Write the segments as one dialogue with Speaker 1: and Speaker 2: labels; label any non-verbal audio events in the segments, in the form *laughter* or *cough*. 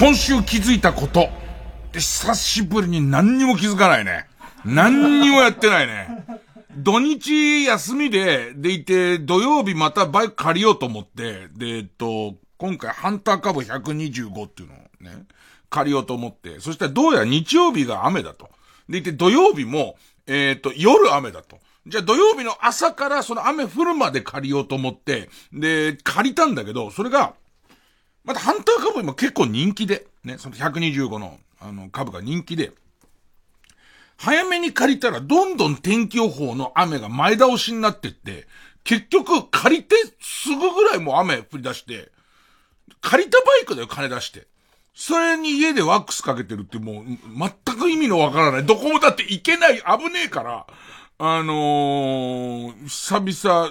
Speaker 1: 今週気づいたこと。久しぶりに何にも気づかないね。何にもやってないね。土日休みで、でいて、土曜日またバイク借りようと思って、で、えっと、今回ハンター株125っていうのをね、借りようと思って、そしたらどうやら日曜日が雨だと。でいて、土曜日も、えー、っと、夜雨だと。じゃあ土曜日の朝からその雨降るまで借りようと思って、で、借りたんだけど、それが、またハンター株今結構人気で、ね、その125の、あの、株が人気で、早めに借りたらどんどん天気予報の雨が前倒しになってって、結局借りてすぐぐらいもう雨降り出して、借りたバイクだよ、金出して。それに家でワックスかけてるってもう、全く意味のわからない。どこもだって行けない、危ねえから、あのー、久々、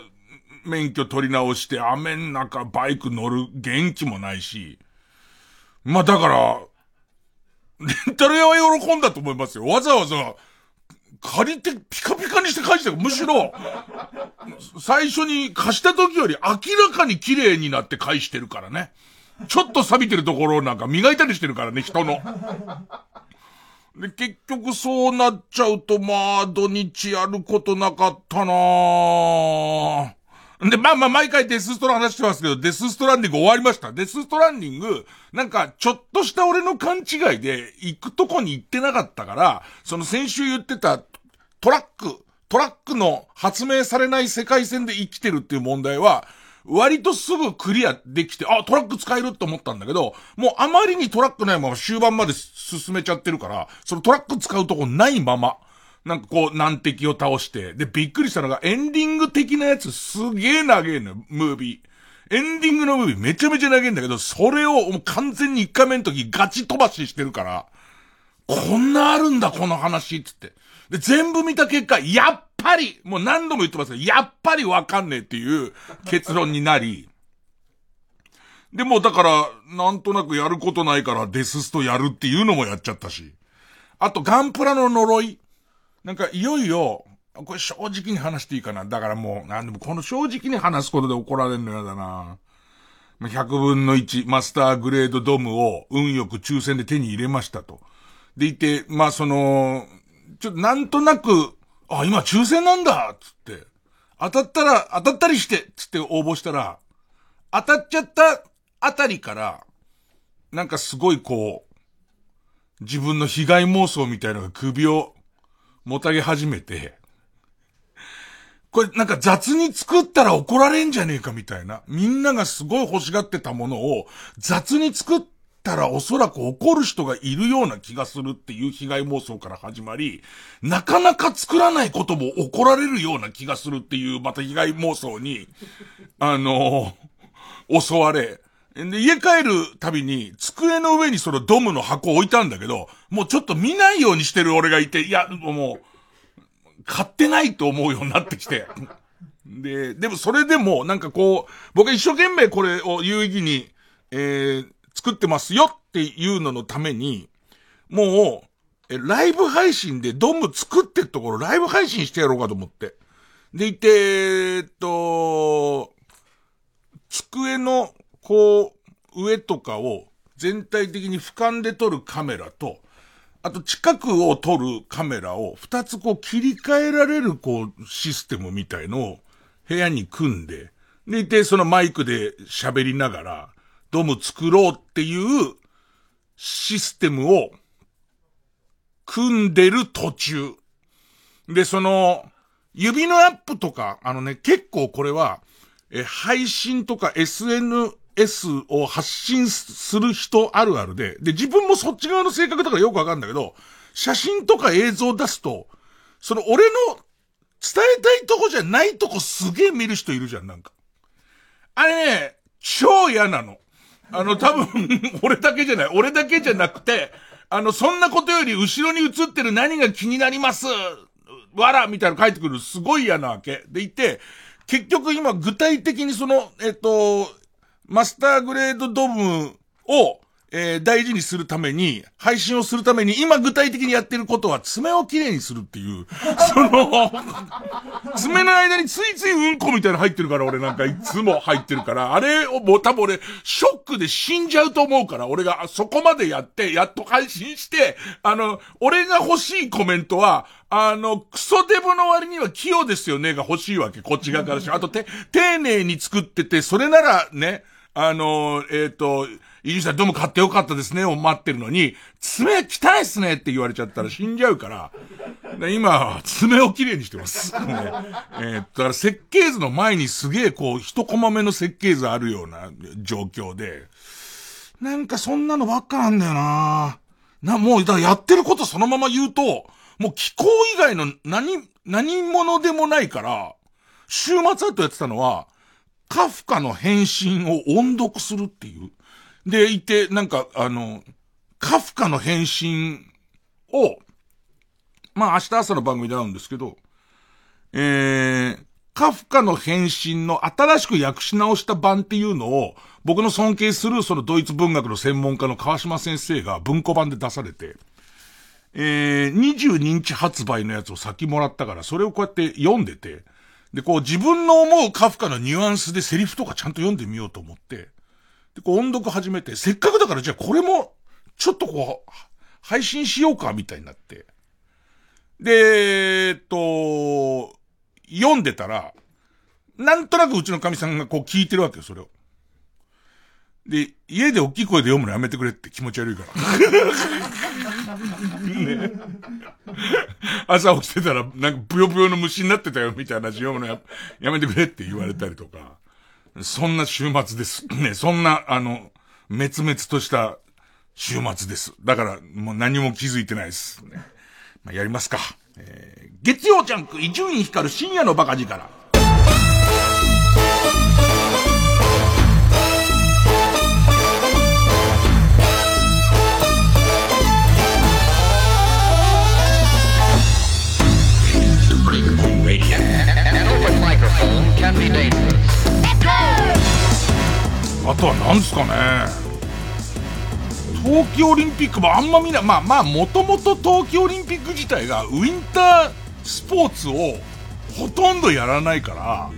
Speaker 1: 免許取り直して雨ん中バイク乗る元気もないし、まあだから、レンタル屋は喜んだと思いますよ。わざわざ、借りてピカピカにして返してむしろ、最初に貸した時より明らかに綺麗になって返してるからね。ちょっと錆びてるところなんか磨いたりしてるからね、人の。で、結局そうなっちゃうと、まあ、土日やることなかったなぁ。で、まあまあ、毎回デスストラ話してますけど、デスストランディング終わりました。デスストランディング、なんか、ちょっとした俺の勘違いで、行くとこに行ってなかったから、その先週言ってた、トラック、トラックの発明されない世界線で生きてるっていう問題は、割とすぐクリアできて、あ、トラック使えるって思ったんだけど、もうあまりにトラックないまま終盤まで進めちゃってるから、そのトラック使うとこないまま、なんかこう、難敵を倒して、で、びっくりしたのが、エンディング的なやつすげえ長えのよ、ムービー。エンディングのムービーめちゃめちゃ長えんだけど、それをもう完全に1回目の時ガチ飛ばししてるから、こんなあるんだ、この話、つって。で、全部見た結果、やっぱり、もう何度も言ってますけど、やっぱりわかんねえっていう結論になり、でもだから、なんとなくやることないからデスストやるっていうのもやっちゃったし。あと、ガンプラの呪い。なんか、いよいよ、これ正直に話していいかな。だからもう、なんでもこの正直に話すことで怒られるのやだな。100分の1、マスターグレードドムを運よく抽選で手に入れましたと。でいて、まあその、ちょっとなんとなく、あ、今抽選なんだつって。当たったら、当たったりしてつって応募したら、当たっちゃったあたりから、なんかすごいこう、自分の被害妄想みたいなのが首をもたげ始めて、これなんか雑に作ったら怒られんじゃねえかみたいな。みんながすごい欲しがってたものを雑に作ったらおそらく怒る人がいるような気がするっていう被害妄想から始まり、なかなか作らないことも怒られるような気がするっていうまた被害妄想に、あの、襲われ、で、家帰るたびに、机の上にそのドムの箱を置いたんだけど、もうちょっと見ないようにしてる俺がいて、いや、もう、買ってないと思うようになってきて。で、でもそれでも、なんかこう、僕は一生懸命これを有意義に、えー、作ってますよっていうののために、もう、え、ライブ配信でドム作ってるところ、ライブ配信してやろうかと思って。でいて、えっと、机のこう、上とかを全体的に俯瞰で撮るカメラと、あと近くを撮るカメラを二つこう切り替えられるこうシステムみたいのを部屋に組んで、でいてそのマイクで喋りながらドム作ろうっていうシステムを組んでる途中。で、その、指のアップとか、あのね、結構これは、え、配信とか SN、S を発信する人あるあるで、で、自分もそっち側の性格とかよくわかるんだけど、写真とか映像を出すと、その俺の伝えたいとこじゃないとこすげえ見る人いるじゃん、なんか。あれね、超嫌なの。あの、多分、*laughs* 俺だけじゃない。俺だけじゃなくて、あの、そんなことより後ろに映ってる何が気になります？わらみたいなの書いてくるすごい嫌なわけ。でいて、結局今具体的にその、えっと、マスターグレードドムを、えー、大事にするために、配信をするために、今具体的にやってることは爪をきれいにするっていう、*laughs* その、爪の間についついうんこみたいなの入ってるから、俺なんかいつも入ってるから、あれをもう多分俺、ショックで死んじゃうと思うから、俺がそこまでやって、やっと配信して、あの、俺が欲しいコメントは、あの、クソデブの割には器用ですよねが欲しいわけ、こっち側からしあとて、丁寧に作ってて、それならね、あの、えっ、ー、と、イリさんどうも買ってよかったですねを待ってるのに、爪汚いっすねって言われちゃったら死んじゃうから、今、爪をきれいにしてます。えー、だから設計図の前にすげえこう、一コマ目の設計図あるような状況で、なんかそんなのばっかなんだよなな、もう、だやってることそのまま言うと、もう気候以外の何、何者でもないから、週末後やってたのは、カフカの返信を音読するっていう。で、いて、なんか、あの、カフカの返信を、まあ明日朝の番組で会うんですけど、えー、カフカの返信の新しく訳し直した版っていうのを、僕の尊敬するそのドイツ文学の専門家の川島先生が文庫版で出されて、えー、22日発売のやつを先もらったから、それをこうやって読んでて、で、こう自分の思うカフカのニュアンスでセリフとかちゃんと読んでみようと思って、で、こう音読始めて、せっかくだからじゃあこれも、ちょっとこう、配信しようか、みたいになって。で、えっと、読んでたら、なんとなくうちの神さんがこう聞いてるわけよ、それを。で、家で大きい声で読むのやめてくれって気持ち悪いから。ね。朝起きてたら、なんかブヨブヨの虫になってたよみたいな話読むのややめてくれって言われたりとか。そんな週末です。ね、そんな、あの、滅々とした週末です。だから、もう何も気づいてないです。ね、まあ、やりますか。えー、月曜ジャンク、伊集院光る深夜のバカ力。あとは何ですかね冬季オリンピックもあんま見ない。まあまあ、もともと冬季オリンピック自体がウィンタースポーツをほとんどやらないから、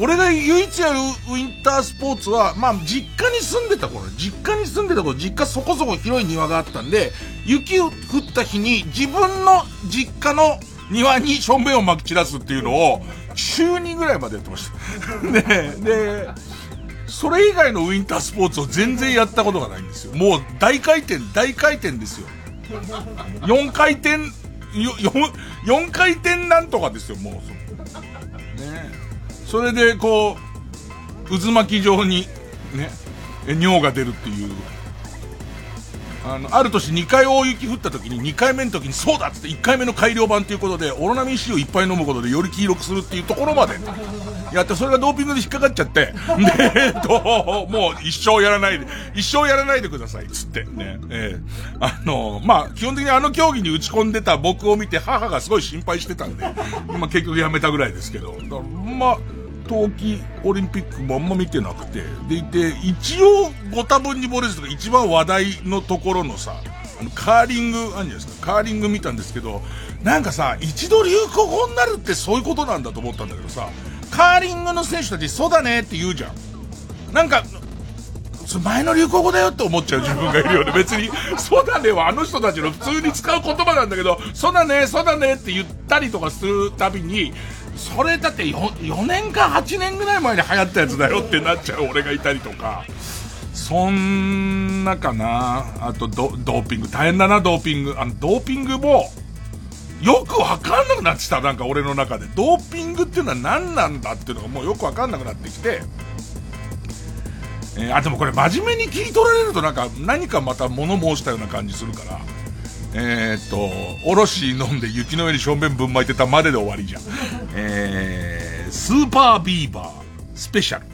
Speaker 1: 俺が唯一やるウィンタースポーツは、まあ、実家に住んでた頃、実家に住んでた頃、実家そこそこ広い庭があったんで、雪を降った日に自分の実家の庭にしょんべんを撒き散らすっていうのを、週2ぐらいまでやってました。ね *laughs* で、それ以外のウィンタースポーツを全然やったことがないんですよ。もう大回転、大回転ですよ。4回転、4, 4回転なんとかですよ、もう。ねそれで、こう、渦巻き状に、ね、尿が出るっていう。あの、ある年2回大雪降った時に2回目の時にそうだっつって1回目の改良版ということで、オロナミン C をいっぱい飲むことでより黄色くするっていうところまでやって、それがドーピングで引っかかっちゃって、で、えっと、もう一生やらないで、一生やらないでください、つってね。えー、あの、まあ、基本的にあの競技に打ち込んでた僕を見て母がすごい心配してたんで、今結局やめたぐらいですけど、まあ、冬季オリンピックもあんま見てなくて、でいて、一応ご多分に漏れずとか一番話題のところのさ、あの、カーリング、あるじゃないですか、カーリング見たんですけど、なんかさ、一度流行語になるってそういうことなんだと思ったんだけどさ、カーリングの選手たち、そうだねって言うじゃん。なんか、前の流行語だよって思っちゃう自分がいるよね。別に、そうだねはあの人たちの普通に使う言葉なんだけど、そうだね、そうだねって言ったりとかするたびに、それだって 4, 4年か8年ぐらい前に流行ったやつだよってなっちゃう俺がいたりとか。そんなかな。あとド、ドーピング。大変だな、ドーピング。あの、ドーピングも、よくわかんなくなってきた、なんか俺の中で。ドーピングっていうのは何なんだっていうのがもうよくわかんなくなってきて。えー、あ、でもこれ真面目に聞い取られるとなんか何かまた物申したような感じするから。えー、っと、おろし飲んで雪の上にしょんべんぶん巻いてたまでで終わりじゃん。えー、スーパービーバースペシャル。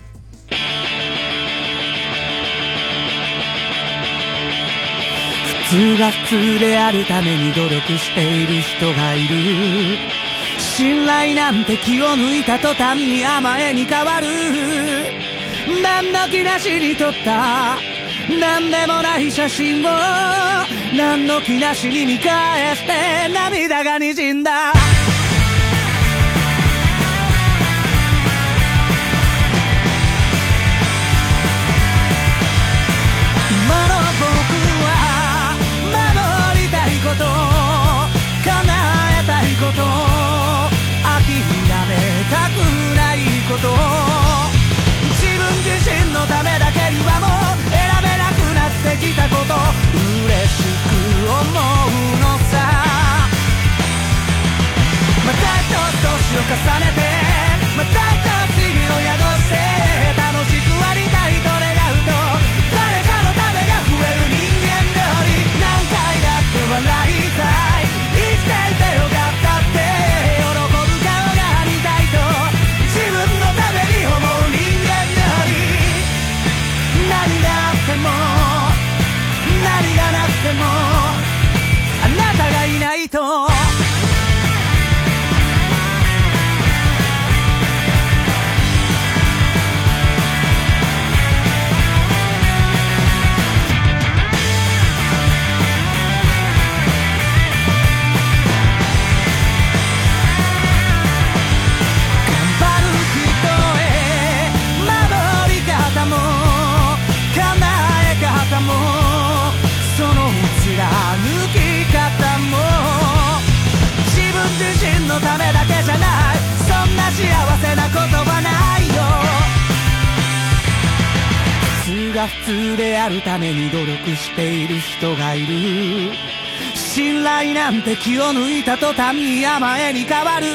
Speaker 2: 普通が普通であるために努力している人がいる信頼なんて気を抜いた途端に甘えに変わる何の気なしに撮った何でもない写真を何の気なしに見返して涙が滲んだ。くなってきたこと嬉しく思うのさ。またちょっと年を重ねてまた一つ日々を宿して楽しくありたい。のためだけじゃない。そんな幸せなことはないよ。普通が普通であるために努力している人がいる。信頼なんて気を抜いた途端に甘えに変わる。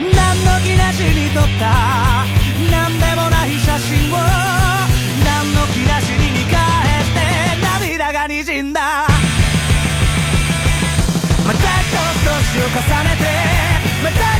Speaker 2: 何の気なしに撮った。何でもない写真を。何の気なしに見返して。涙が滲んだ。を重ねてまた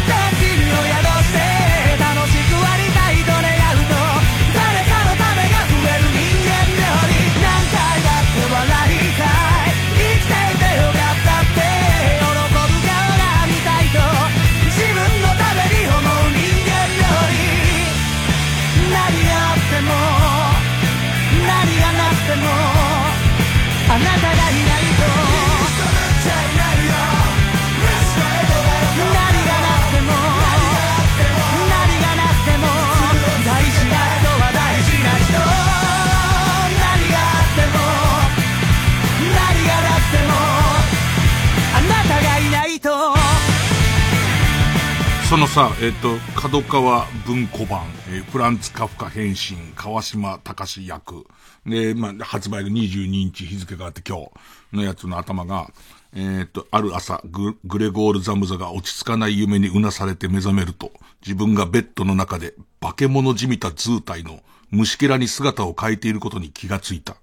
Speaker 1: そのさ、えっ、と、角川文庫版、えーフランツ・カフカ変身、川島隆役。で、まあ、発売が22日日付があって今日のやつの頭が、えっ、と、ある朝グ、グレゴール・ザムザが落ち着かない夢にうなされて目覚めると、自分がベッドの中で化け物じみた図体の虫けらに姿を変えていることに気がついた。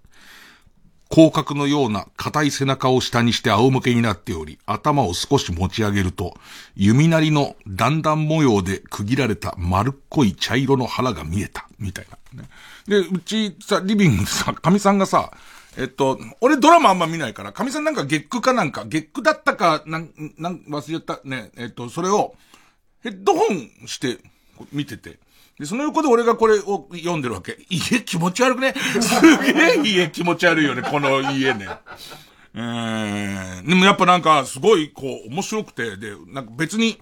Speaker 1: 広角のような硬い背中を下にして仰向けになっており、頭を少し持ち上げると、弓なりの段々模様で区切られた丸っこい茶色の腹が見えた、みたいな、ね。で、うちさ、リビングでさ、神さんがさ、えっと、俺ドラマあんま見ないから、神さんなんか月9かなんか、月9だったか、なん、なん、忘れちゃった、ね、えっと、それを、ヘッドホンして、見てて。で、その横で俺がこれを読んでるわけ。家気持ち悪くね？すげえ家気持ち悪いよね、この家ね。えー、でもやっぱなんか、すごい、こう、面白くて、で、なんか別に、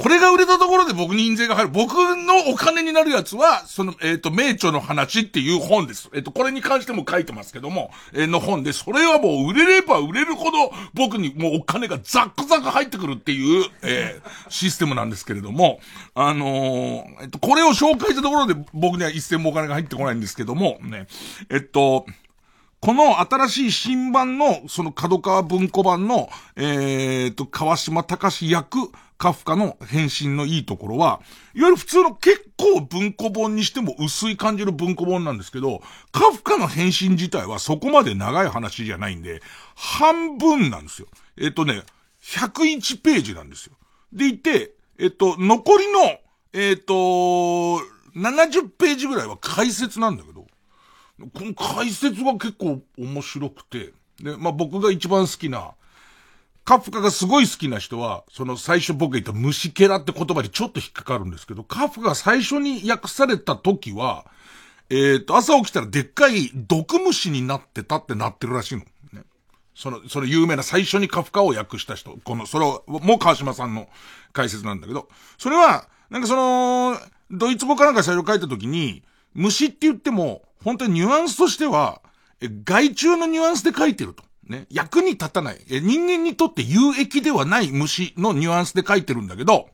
Speaker 1: これが売れたところで僕に印税が入る。僕のお金になるやつは、その、えっ、と、名著の話っていう本です。えっ、と、これに関しても書いてますけども、えーの本で、それはもう売れれば売れるほど、僕にもうお金がザックザク入ってくるっていう、えシステムなんですけれども、あのえっと、これを紹介したところで僕には一銭もお金が入ってこないんですけども、ね、えっと、この新しい新版の、その角川文庫版の、えー、と、川島隆役、カフカの変身のいいところは、いわゆる普通の結構文庫本にしても薄い感じの文庫本なんですけど、カフカの変身自体はそこまで長い話じゃないんで、半分なんですよ。えっ、とね、101ページなんですよ。でいて、えっ、と、残りの、えっ、と、70ページぐらいは解説なんだけど、この解説が結構面白くて、で、まあ、僕が一番好きな、カフカがすごい好きな人は、その最初僕が言った虫けらって言葉にちょっと引っかかるんですけど、カフカが最初に訳された時は、えっ、と、朝起きたらでっかい毒虫になってたってなってるらしいの。ね。その、その有名な最初にカフカを訳した人、この、それを、もう川島さんの解説なんだけど、それは、なんかその、ドイツ語かなんか最初書いた時に、虫って言っても、本当にニュアンスとしては、害虫のニュアンスで書いてると。ね。役に立たない。人間にとって有益ではない虫のニュアンスで書いてるんだけど、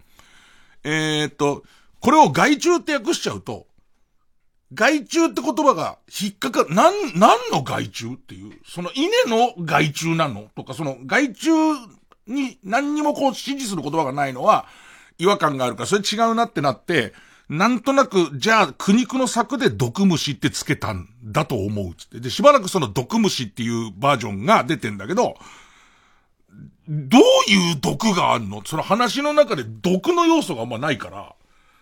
Speaker 1: えー、っと、これを害虫って訳しちゃうと、害虫って言葉が引っかかる、なん、何の害虫っていう、その稲の害虫なの？とか、その害虫に何にもこう指示する言葉がないのは違和感があるから、それ違うなってなって、なんとなく、じゃあ、苦肉の策で毒虫ってつけたんだと思うつって。で、しばらくその毒虫っていうバージョンが出てんだけど、どういう毒があんの？その話の中で毒の要素があんまないから、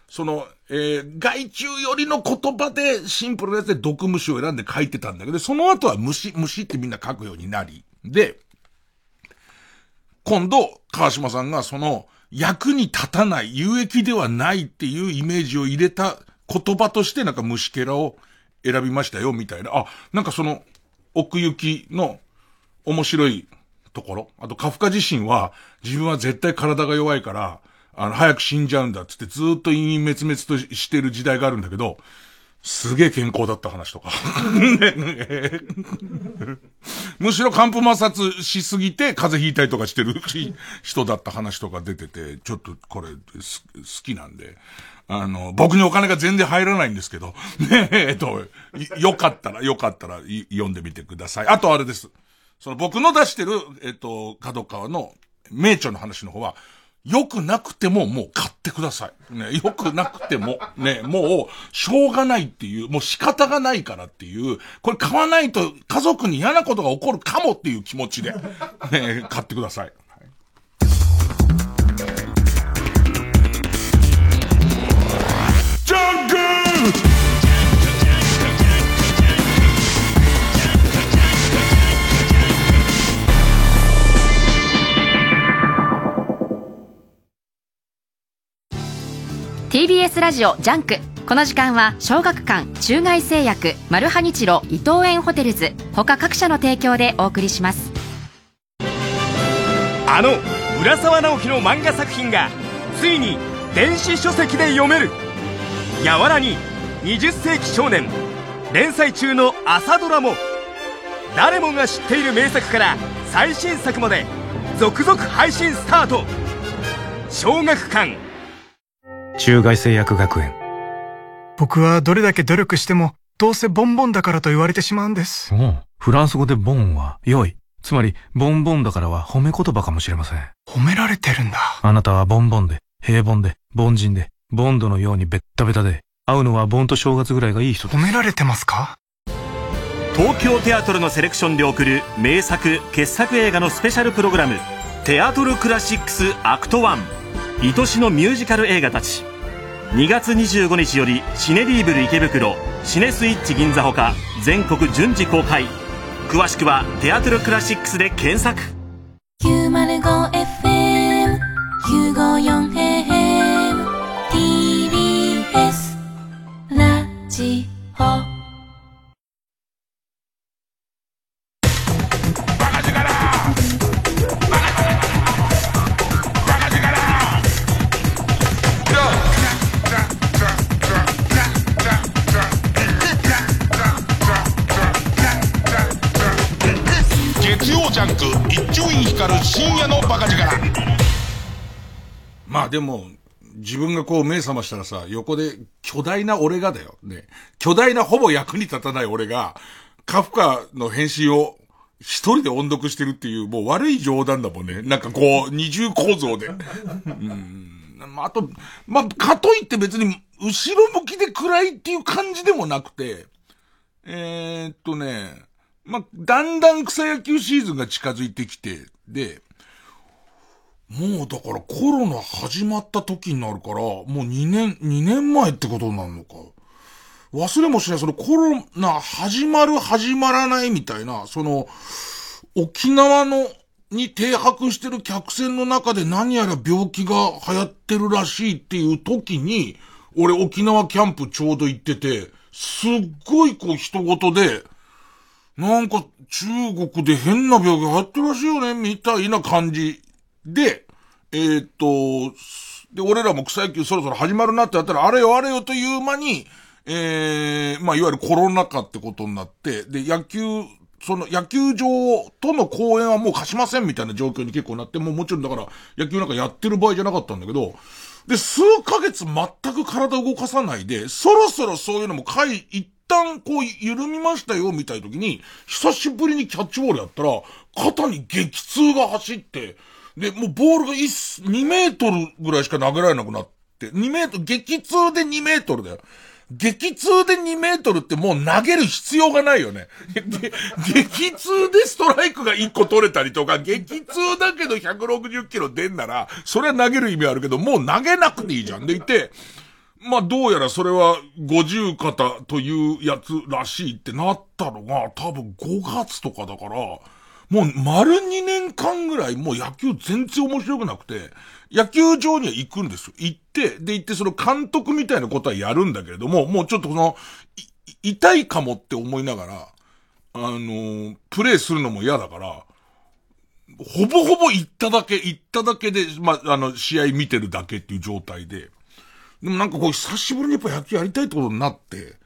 Speaker 1: その、えー、害虫よりの言葉でシンプルなやつで毒虫を選んで書いてたんだけど、その後は虫、虫ってみんな書くようになり、で、今度、川島さんがその、役に立たない、有益ではないっていうイメージを入れた言葉としてなんか虫けらを選びましたよ、みたいな。あ、なんかその、奥行きの面白いところ。あと、カフカ自身は、自分は絶対体が弱いから、あの、早く死んじゃうんだっつってずっと陰滅滅としてる時代があるんだけど、すげえ健康だった話とか。*laughs* むしろ寒風摩擦しすぎて風邪ひいたりとかしてる人だった話とか出てて、ちょっとこれ好きなんで。あの、僕にお金が全然入らないんですけど、ねえ、えっと、よかったら、よかったら読んでみてください。あとあれです。その僕の出してる、えっと、角川の名著の話の方は、良くなくてももう買ってください。ね、良くなくても、ね、もう、しょうがないっていう、もう仕方がないからっていう、これ買わないと家族に嫌なことが起こるかもっていう気持ちで、ね、買ってください。
Speaker 3: TBS ラジオジャンク。この時間は小学館中外製薬マルハニチロ伊藤園ホテルズ。他各社の提供でお送りします。
Speaker 4: あの浦沢直樹の漫画作品がついに電子書籍で読める「やわらに20世紀少年」連載中の朝ドラも誰もが知っている名作から最新作まで続々配信スタート。小学館
Speaker 5: 中外製薬学園。
Speaker 6: 僕はどれだけ努力してもどうせボンボンだからと言われてしまうんです。
Speaker 5: おうフランス語でボンは良い。つまりボンボンだからは褒め言葉かもしれません。
Speaker 6: 褒められてるんだ。
Speaker 5: あなたはボンボンで平凡で凡人でボンドのようにベッタベタで会うのは盆と正月ぐらいがいい人です。
Speaker 6: 褒められてますか？
Speaker 4: 東京テアトルのセレクションで送る名作傑作映画のスペシャルプログラム「テアトルクラシックスアクト1」愛しのミュージカル映画たち。2月25日よりシネ・リーブル池袋シネスイッチ銀座ほか全国順次公開。詳しくは「テアトルクラシックス」で検索。
Speaker 1: 905FM でも、自分がこう目覚ましたらさ、横で巨大な俺がだよ。ね。巨大なほぼ役に立たない俺が、カフカの返信を一人で音読してるっていう、もう悪い冗談だもんね。なんかこう、二重構造で。うん。まあと、まあ、かといって別に、後ろ向きで暗いっていう感じでもなくて、えー、っとね、まあ、だんだん草野球シーズンが近づいてきて、で、もうだからコロナ始まった時になるから、もう2年、2年前ってことになるのか。忘れもしない、そのコロナ始まる始まらないみたいな、その、沖縄のに停泊してる客船の中で何やら病気が流行ってるらしいっていう時に、俺沖縄キャンプちょうど行ってて、すっごいこう人事で、なんか中国で変な病気流行ってるらしいよね、みたいな感じで、えー、っと、で、俺らも草野球そろそろ始まるなってやったら、あれよあれよという間に、えー、まあ、いわゆるコロナ禍ってことになって、で、野球、その野球場との公演はもう貸しませんみたいな状況に結構なって、もうもちろんだから野球なんかやってる場合じゃなかったんだけど、で、数ヶ月全く体動かさないで、そろそろそういうのも回、一旦こう緩みましたよみたいな時に、久しぶりにキャッチボールやったら、肩に激痛が走って、で、もうボールが2メートルぐらいしか投げられなくなって、2メートル、激痛で2メートルだよ。激痛で2メートルってもう投げる必要がないよね。激痛でストライクが1個取れたりとか、激痛だけど160キロ出んなら、それは投げる意味あるけど、もう投げなくていいじゃん。でいて、まあどうやらそれは50肩というやつらしいってなったのが、多分5月とかだから、もう丸2年間ぐらいもう野球全然面白くなくて、野球場には行くんですよ。行って、で行ってその監督みたいなことはやるんだけれども、もうちょっとこの、痛いかもって思いながら、あのー、プレイするのも嫌だから、ほぼほぼ行っただけ、行っただけで、ま、あの、試合見てるだけっていう状態で。でもなんかこう、久しぶりにやっぱ野球やりたいってことになって、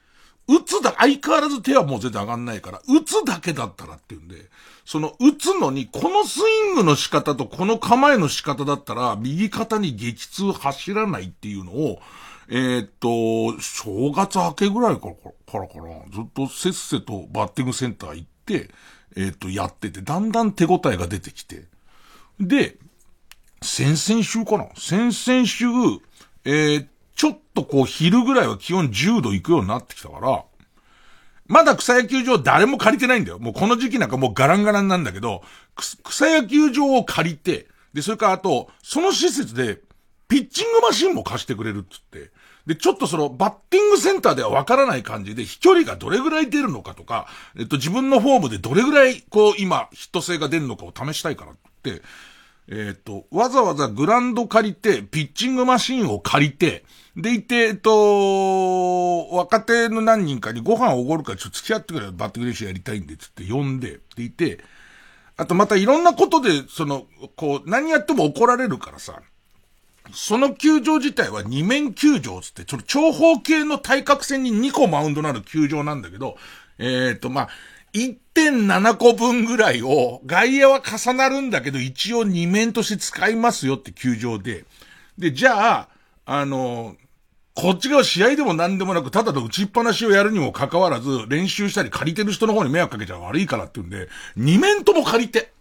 Speaker 1: 打つだ、相変わらず手はもう全然上がんないから、打つだけだったらっていうんで、その打つのに、このスイングの仕方とこの構えの仕方だったら、右肩に激痛走らないっていうのを、えー、っと、正月明けぐらいからからかな、ずっとせっせとバッティングセンター行って、えー、っと、やってて、だんだん手応えが出てきて。で、先々週かな先々週、えー、ちょっとこう昼ぐらいは気温10度行くようになってきたから、まだ草野球場誰も借りてないんだよ。もうこの時期なんかもうガランガランなんだけど、草野球場を借りて、で、それからあと、その施設で、ピッチングマシンも貸してくれるっつって。で、ちょっとその、バッティングセンターではわからない感じで、飛距離がどれぐらい出るのかとか、えっと、自分のフォームでどれぐらい、こう、今、ヒット性が出るのかを試したいからって、えっと、わざわざグランド借りて、ピッチングマシンを借りて、でいて、えっと、若手の何人かにご飯おごるからちょっと付き合ってくれよ、バッティング練習やりたいんで、つって呼んで、でいて、あとまたいろんなことで、その、こう、何やっても怒られるからさ、その球場自体は二面球場つって、ちょっと長方形の対角線に2個マウンドのある球場なんだけど、えっ、ー、と、まあ、1.7個分ぐらいを、外野は重なるんだけど、一応二面として使いますよって球場で。で、じゃあ、あの、こっち側試合でも何でもなく、ただの打ちっぱなしをやるにもかかわらず、練習したり借りてる人の方に迷惑かけちゃ悪いからって言うんで、二面とも借りて。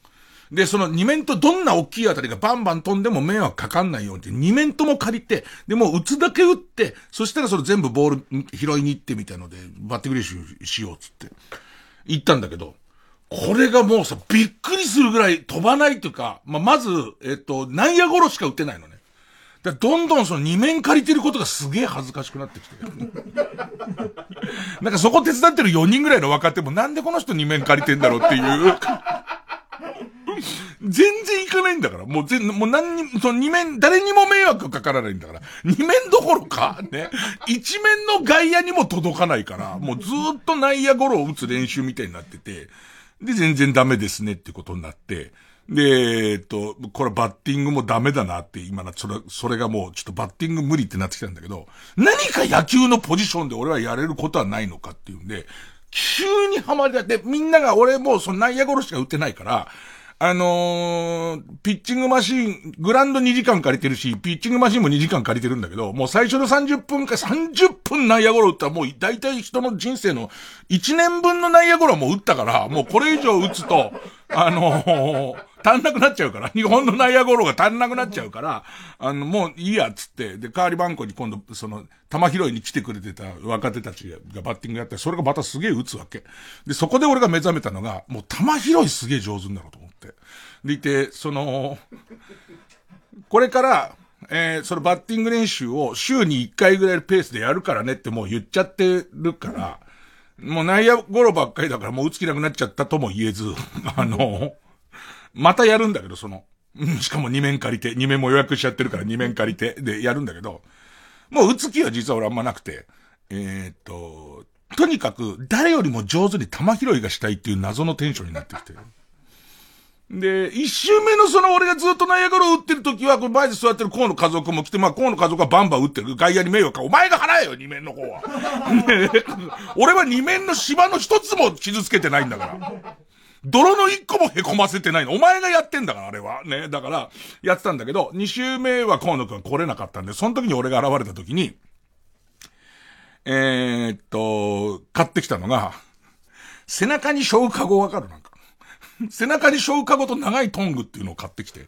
Speaker 1: で、その二面とどんな大きい当たりがバンバン飛んでも迷惑かかんないように二面とも借りて、でも打つだけ打って、そしたらそれ全部ボール拾いに行ってみたいので、バッティング練習しようっつって。行ったんだけど、これがもうさ、びっくりするぐらい飛ばないというか、まあ、まず、えっと、内野ゴロしか打てないのね。だどんどんその二面借りてることがすげえ恥ずかしくなってきて。*laughs* なんかそこ手伝ってる4人ぐらいの若手もなんでこの人二面借りてんだろうっていう。全然行かないんだから。もう全、もう何に、その二面、誰にも迷惑かからないんだから。二面どころか、ね。一面の外野にも届かないから、もうずっと内野ゴロを打つ練習みたいになってて、で、全然ダメですねってことになって、で、えっと、これバッティングもダメだなって、今な、それ、それがもうちょっとバッティング無理ってなってきたんだけど、何か野球のポジションで俺はやれることはないのかっていうんで、急にハマりだって、みんなが俺もうその内野ゴロしか打ってないから、あのー、ピッチングマシン、グランド2時間借りてるし、ピッチングマシンも2時間借りてるんだけど、もう最初の30分か30分内野ゴロ打ったらもう大体人の人生の1年分の内野ゴロも打ったから、もうこれ以上打つと、あのー、足んなくなっちゃうから、日本の内野ゴロが足んなくなっちゃうから、あの、もういいやつって、で、代わり番号に今度、その、玉拾いに来てくれてた若手たちがバッティングやって、それがまたすげえ打つわけ。で、そこで俺が目覚めたのが、もう玉拾いすげえ上手になろうと思って。でいて、その、これから、えー、そのバッティング練習を週に1回ぐらいのペースでやるからねってもう言っちゃってるから、もう内野ゴロばっかりだからもう打つ気なくなっちゃったとも言えず、あの、またやるんだけど、その、しかも2面借りて、2面も予約しちゃってるから2面借りて、で、やるんだけど、もう打つ気は実は俺あんまなくて、えーっと、とにかく誰よりも上手に球拾いがしたいっていう謎のテンションになってきてる。で、一周目のその俺がずっと内野ゴロを打ってる時は、この前で座ってる河野家族も来て、まあ河野家族はバンバン打ってる。外野に迷惑か。お前が払えよ、二面の方は。*laughs* 俺は二面の芝の一つも傷つけてないんだから。泥の一個も凹ませてないの。お前がやってんだから、あれは。ね。だから、やってたんだけど、二周目は河野くん来れなかったんで、その時に俺が現れた時に、えー、っと、買ってきたのが、背中に背負うカゴわかるなんか。背中に消化ごと長いトングっていうのを買ってきて。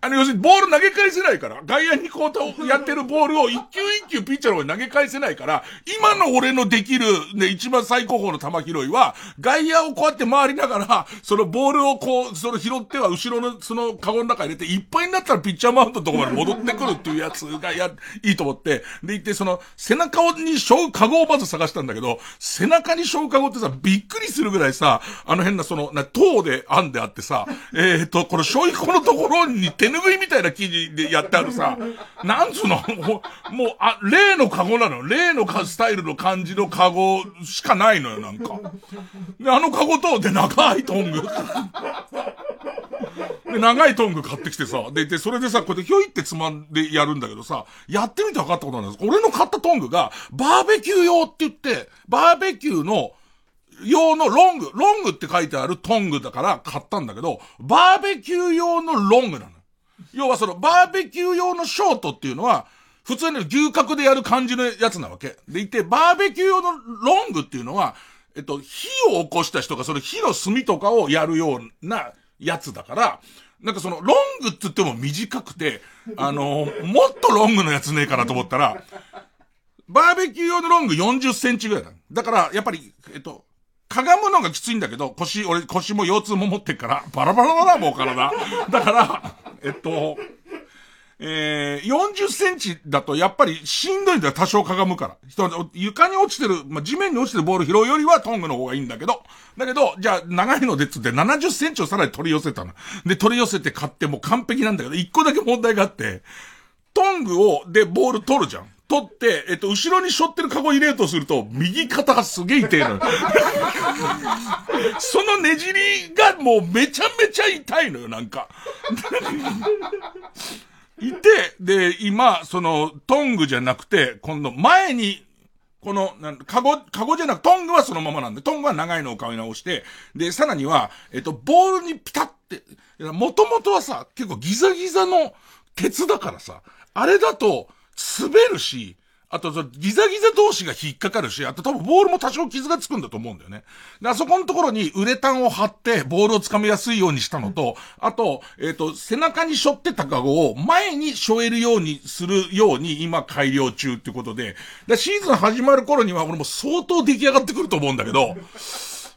Speaker 1: あの、要するにボール投げ返せないから、外野にこうやってるボールを一球一球ピッチャーの方に投げ返せないから、今の俺のできる、ね、一番最高峰の球拾いは、外野をこうやって回りながら、そのボールをこう、その拾っては後ろのそのカゴの中に入れて、いっぱいになったらピッチャーマウントのとこまで戻ってくるっていうやつがや、いいと思って、で、行ってその、背中に背負うカゴをまず探したんだけど、背中に背負うカゴってさ、びっくりするぐらいさ、あの変なその、な、塔で編んであってさ、えっ、と、この背負いこのところに手拭いみたいな生地でやってあるさ、なんつうの、*laughs* もう、あ、例のカゴなの。例のかスタイルの感じのカゴしかないのよ、なんか。で、あのカゴと、で、長いトング。*laughs* で、長いトング買ってきてさ、で、で、それでさ、こうやってひょいってつまんでやるんだけどさ、やってみて分かったことなんです。俺の買ったトングが、バーベキュー用って言って、バーベキューの、用のロング、ロングって書いてあるトングだから買ったんだけど、バーベキュー用のロングなの。要はそのバーベキュー用のショートっていうのは、普通に牛角でやる感じのやつなわけ。でいて、バーベキュー用のロングっていうのは、えっと、火を起こした人がその火の炭とかをやるようなやつだから、なんかそのロングって言っても短くて、あのもっとロングのやつねえかなと思ったら、バーベキュー用のロング40センチぐらいだ。だから、やっぱり、えっと、かがむのがきついんだけど、腰、俺、腰も腰痛も持ってっから、バラバラだな、もう体。だから、えっと、えー、40センチだとやっぱりしんどいんだよ、多少かがむから。床に落ちてる、まあ、地面に落ちてるボール拾うよりはトングの方がいいんだけど、だけど、じゃあ長いのでつって70センチをさらに取り寄せたの。で、取り寄せて買ってもう完璧なんだけど、一個だけ問題があって、トングを、で、ボール取るじゃん。取って、えっと、後ろに背負ってるカゴ入れようとすると、右肩がすげえ痛いのよ。*laughs* そのねじりがもうめちゃめちゃ痛いのよ、なんか。*laughs* いて、で、今、その、トングじゃなくて、今度前に、この、なんカゴ、カゴじゃなく、トングはそのままなんで、トングは長いのを買い直して、で、さらには、えっと、ボールにピタって、もともとはさ、結構ギザギザの鉄だからさ、あれだと、滑るし、あと、ギザギザ同士が引っかかるし、あと多分ボールも多少傷がつくんだと思うんだよね。で、あそこのところにウレタンを貼ってボールを掴みやすいようにしたのと、あと、えっ、と、背中に背負ってたカゴを前に背負えるようにするように今改良中ってことで、でシーズン始まる頃には俺も相当出来上がってくると思うんだけど、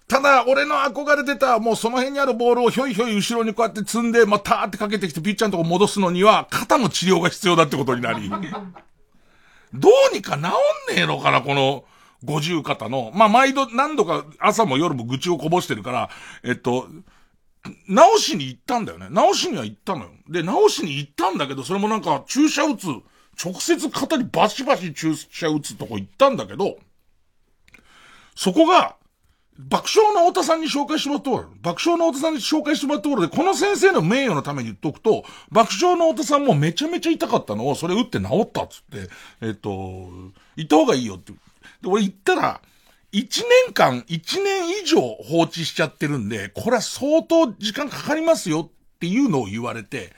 Speaker 1: ただ、俺の憧れてた、もうその辺にあるボールをひょいひょい後ろにこうやって積んで、まあ、ターってかけてきてピッチャーのとこ戻すのには、肩の治療が必要だってことになり。どうにか治んねえのかな、この、五十肩の。まあ、毎度何度か朝も夜も愚痴をこぼしてるから、えっと、直しに行ったんだよね。直しには行ったのよ。で、直しに行ったんだけど、それもなんか注射打つ、直接肩にバシバシ注射打つとこ行ったんだけど、そこが、爆笑の太田さんに紹介してもらったところ、爆笑の太田さんに紹介してもらったところで、この先生の名誉のために言っとくと、爆笑の太田さんもめちゃめちゃ痛かったのを、それ打って治ったっつって、えっと、行った方がいいよって。で、俺行ったら、一年間、一年以上放置しちゃってるんで、これは相当時間かかりますよっていうのを言われて、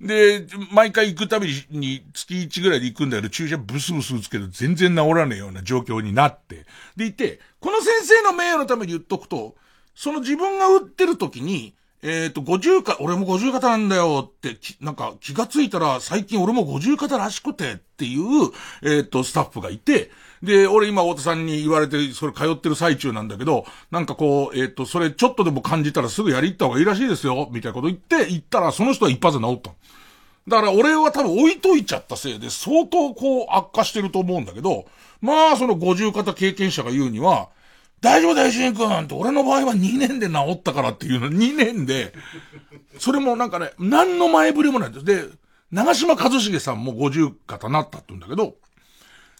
Speaker 1: で、毎回行くたびに月1ぐらいで行くんだけど、注射ブスブス打つけど全然治らねえような状況になって。でいて、この先生の名誉のために言っとくと、その自分が打ってる時に、えっ、と、50肩、俺も50肩なんだよって、なんか気がついたら最近俺も50肩らしくてっていう、えっ、と、スタッフがいて、で、俺今太田さんに言われて、それ通ってる最中なんだけど、なんかこう、えっ、と、それちょっとでも感じたらすぐやり行った方がいいらしいですよ、みたいなこと言って、行ったらその人は一発で治った。だから俺は多分置いといちゃったせいで相当こう悪化してると思うんだけど、まあその50肩経験者が言うには、大丈夫大臣君って俺の場合は2年で治ったからっていうの、2年で、それもなんかね、何の前触れもないんです。で、長島一茂さんも50方なったって言うんだけど、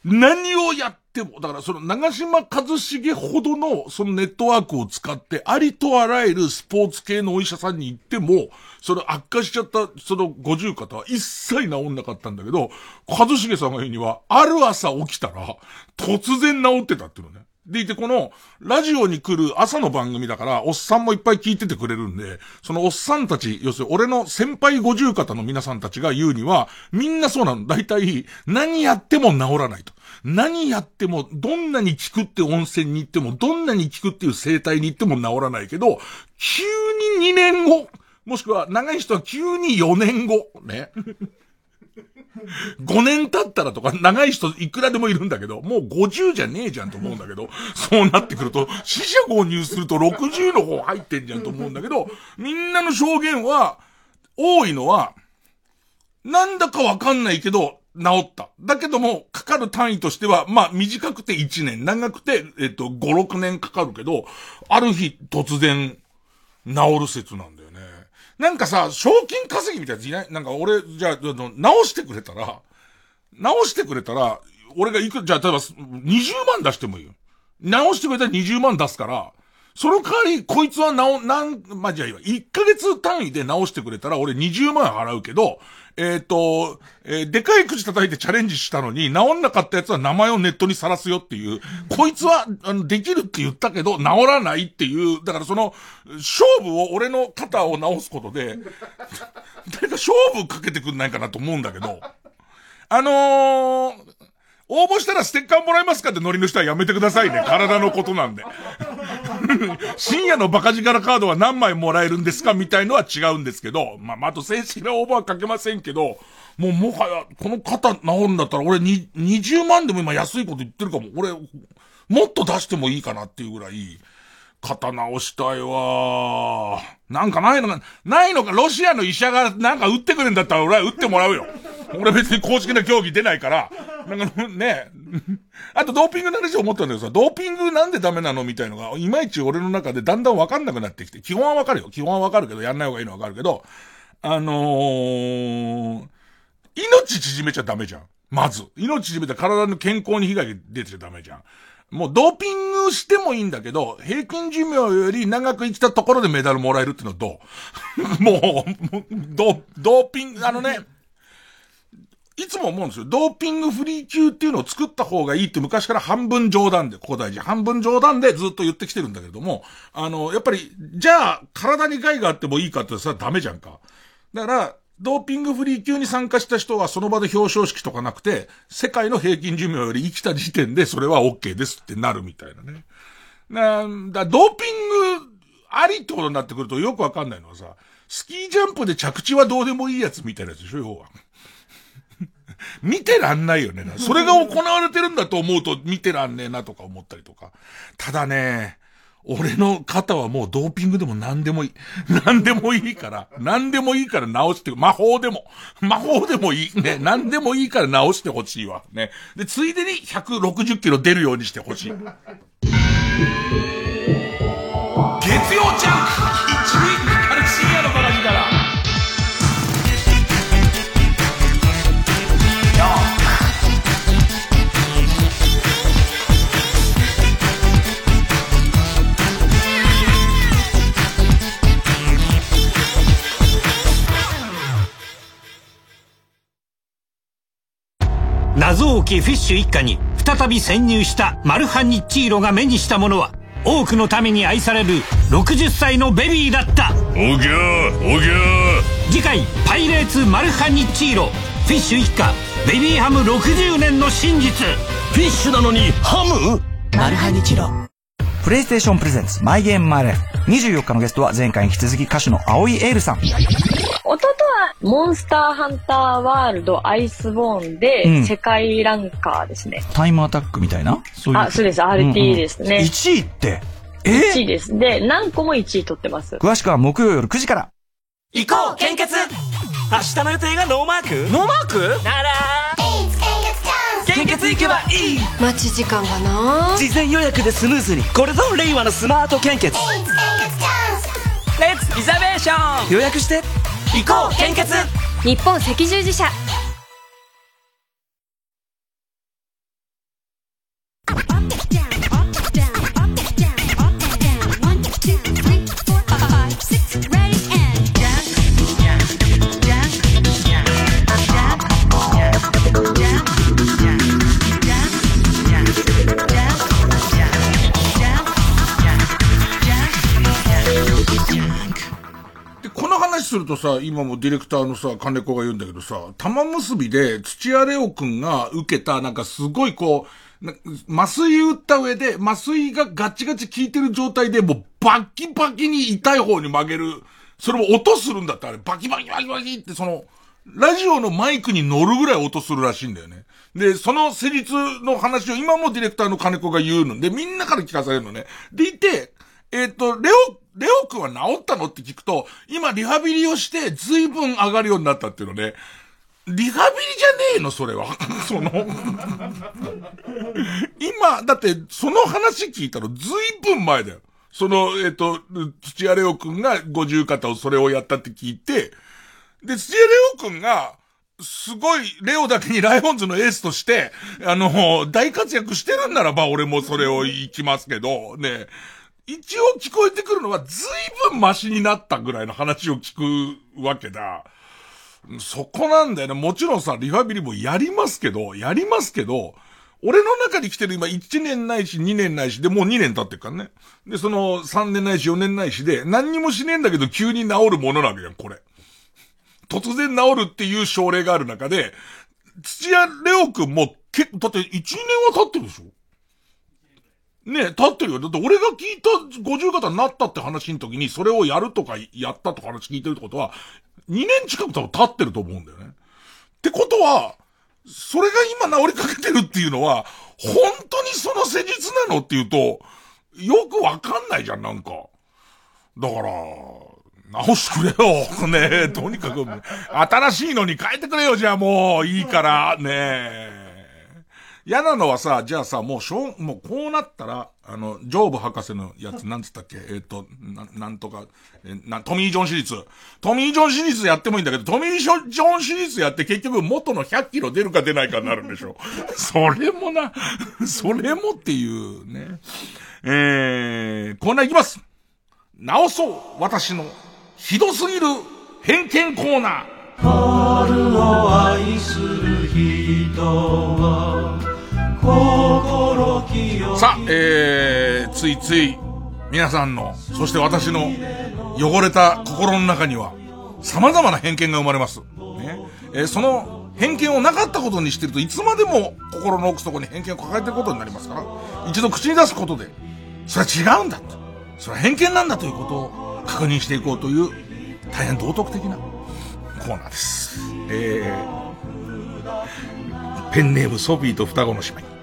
Speaker 1: 何をやっても、だからその長島一茂ほどのそのネットワークを使ってありとあらゆるスポーツ系のお医者さんに行っても、その悪化しちゃったその50方は一切治んなかったんだけど、一茂さんが言うには、ある朝起きたら突然治ってたっていうのね。でいて、この、ラジオに来る朝の番組だから、おっさんもいっぱい聞いててくれるんで、そのおっさんたち、要するに俺の先輩五十方の皆さんたちが言うには、みんなそうなの。大体、何やっても治らないと。何やっても、どんなに効くって温泉に行っても、どんなに効くっていう生態に行っても治らないけど、急に2年後、もしくは長い人は急に4年後、ね。5年経ったらとか、長い人いくらでもいるんだけど、もう50じゃねえじゃんと思うんだけど、そうなってくると、死者購入すると60の方入ってんじゃんと思うんだけど、みんなの証言は、多いのは、なんだかわかんないけど、治った。だけども、かかる単位としては、まあ、短くて1年、長くて、えっと、5、6年かかるけど、ある日、突然、治る説なんだ。なんかさ、賞金稼ぎみたいなやついない？なんか俺、じゃあ、直してくれたら、直してくれたら、俺がいく、じゃあ、例えば、20万出してもいいよ。直してくれたら20万出すから、その代わり、こいつは直、なん、まあ、じゃあいいわ。1ヶ月単位で直してくれたら、俺20万払うけど、えっ、ー、と、えー、でかい口叩いてチャレンジしたのに、治んなかったやつは名前をネットにさらすよっていう、こいつは、あの、できるって言ったけど、治らないっていう、だからその、勝負を、俺の肩を直すことで、*laughs* 誰か勝負かけてくんないかなと思うんだけど、あのー、応募したらステッカーもらえますかってノリの人はやめてくださいね。体のことなんで。*laughs* 深夜のバカ力カードは何枚もらえるんですかみたいのは違うんですけど、まあ、あと正式な応募はかけませんけど、もうもはや、この肩治るんだったら俺に、20万でも今安いこと言ってるかも。俺、もっと出してもいいかなっていうぐらい、肩直したいわなんかないのか、ないのか、ロシアの医者がなんか打ってくれんだったら俺は打ってもらうよ。俺別に公式な競技出ないから、なんかね、あとドーピングの話を思ったんだけどさ、ドーピングなんでダメなのみたいのが、いまいち俺の中でだんだんわかんなくなってきて、基本はわかるよ。基本はわかるけど、やんない方がいいのはわかるけど、あのー、命縮めちゃダメじゃん。まず。命縮めた体の健康に被害が出てちゃダメじゃん。もうドーピングしてもいいんだけど、平均寿命より長く生きたところでメダルもらえるってのはどう？*laughs* もう、ド、ドーピング、あのね、いつも思うんですよ。ドーピングフリー級っていうのを作った方がいいって昔から半分冗談で、ここ大事。半分冗談でずっと言ってきてるんだけれども、あの、やっぱり、じゃあ、体に害があってもいいかってさ、ダメじゃんか。だから、ドーピングフリー級に参加した人はその場で表彰式とかなくて、世界の平均寿命より生きた時点でそれは OK ですってなるみたいなね。なんだ、ドーピングありってことになってくるとよくわかんないのはさ、スキージャンプで着地はどうでもいいやつみたいなやつでしょ、要は。*laughs* 見てらんないよね。それが行われてるんだと思うと見てらんねえなとか思ったりとか。ただね、俺の肩はもうドーピングでも何でもいい。*laughs* 何でもいいから、何でもいいから直して、魔法でも、魔法でもいい。ね、何でもいいから直してほしいわ。ね。で、ついでに160キロ出るようにしてほしい。月曜ジャンク
Speaker 7: きフィッシュ一家に再び潜入したマルハニッチーロが目にしたものは多くの民に愛される60歳のベビーだった。
Speaker 8: おぎゃーおぎゃー。
Speaker 7: 次回「パイレーツマルハニッチーロ」フィッシュ一家ベビーハム60年の真実。
Speaker 8: フィッシュなのにハム？
Speaker 9: マルハニチロプレイステーションプレゼンツマイゲームマイライフ24日のゲストは前回に引き続き歌手の青井エールさん
Speaker 10: 弟はモンスターハンターワールドアイスボーンで世界ランカーですね。
Speaker 9: タイムアタックみたいな？
Speaker 10: そういう。あ、そうです。 RTA ですね。
Speaker 9: 1位って？え
Speaker 10: ？1位です。で、何個も1位取ってます。
Speaker 9: 詳しくは木曜夜9時から。
Speaker 7: 行こう献血！明日の予定がノーマーク？ノーマーク？なら。
Speaker 2: 献血行けばいい。
Speaker 11: 待ち時間がな？
Speaker 2: 事前予約でスムーズにこれぞ令和のスマート献血。 Let's reservation。予約して。行こう献血。
Speaker 11: 日本赤十字社。
Speaker 1: するとさ、今もディレクターのさ、金子が言うんだけどさ、玉結びで土屋レオくんが受けた、なんかすごいこう、麻酔打った上で、麻酔がガチガチ効いてる状態で、もうバッキバキに痛い方に曲げる。それも音するんだって、あれ。バキバキバキバキって、その、ラジオのマイクに乗るぐらい音するらしいんだよね。で、その施術の話を今もディレクターの金子が言うので、みんなから聞かされるのね。でいて、えっ、と、レオ、レオ君は治ったの？って聞くと、今リハビリをして随分上がるようになったっていうので、リハビリじゃねえの、それは。*laughs* その、今、だって、その話聞いたの随分前だよ。その、えっ、と、土屋レオ君が五十肩をそれをやったって聞いて、で、土屋レオ君が、すごい、レオだけにライオンズのエースとして、あの、大活躍してるんならば、俺もそれを言いきますけど、ね、一応聞こえてくるのは、随分マシになったぐらいの話を聞くわけだ。そこなんだよね。もちろんさ、リハビリもやりますけど、やりますけど、俺の中に来てる今1年ないし2年ないしで、もう2年経ってるからね。で、その3年ないし4年ないしで、何にもしねえんだけど急に治るものなわけじゃん、これ。突然治るっていう症例がある中で、土屋レオ君も結構、だって1年は経ってるでしょ？ねえ、経ってるよ。だって俺が聞いた50型になったって話の時にそれをやるとかやったとか話聞いてるってことは、2年近く多分経ってると思うんだよね。ってことは、それが今治りかけてるっていうのは、本当にその施術なのっていうと、よくわかんないじゃん、なんか。だから、直してくれよ。*laughs* ねえ、とにかく、新しいのに変えてくれよ、じゃあもう、いいから、ねえ。嫌なのはさ、じゃあさ、もうしょう、もうこうなったら、あの、ジョーブ博士のやつ、なんつったっけ？えっ、と、な、なんとか、えな、トミー・ジョン手術。トミー・ジョン手術やってもいいんだけど、トミー・ジョン手術やって結局元の100キロ出るか出ないかになるんでしょ。*laughs* それもな、それもっていうね。えー、コーナーいきます。直そう私のひどすぎる偏見コーナー。
Speaker 2: 春を愛する人
Speaker 1: さあ、えー、ついつい皆さんの、そして私の汚れた心の中には様々な偏見が生まれます。ね。えーその偏見をなかったことにしてるといつまでも心の奥底に偏見を抱えてることになりますから、一度口に出すことで、それは違うんだと。それは偏見なんだということを確認していこうという大変道徳的なコーナーです。えー、ペンネームソフィーと双子の姉妹。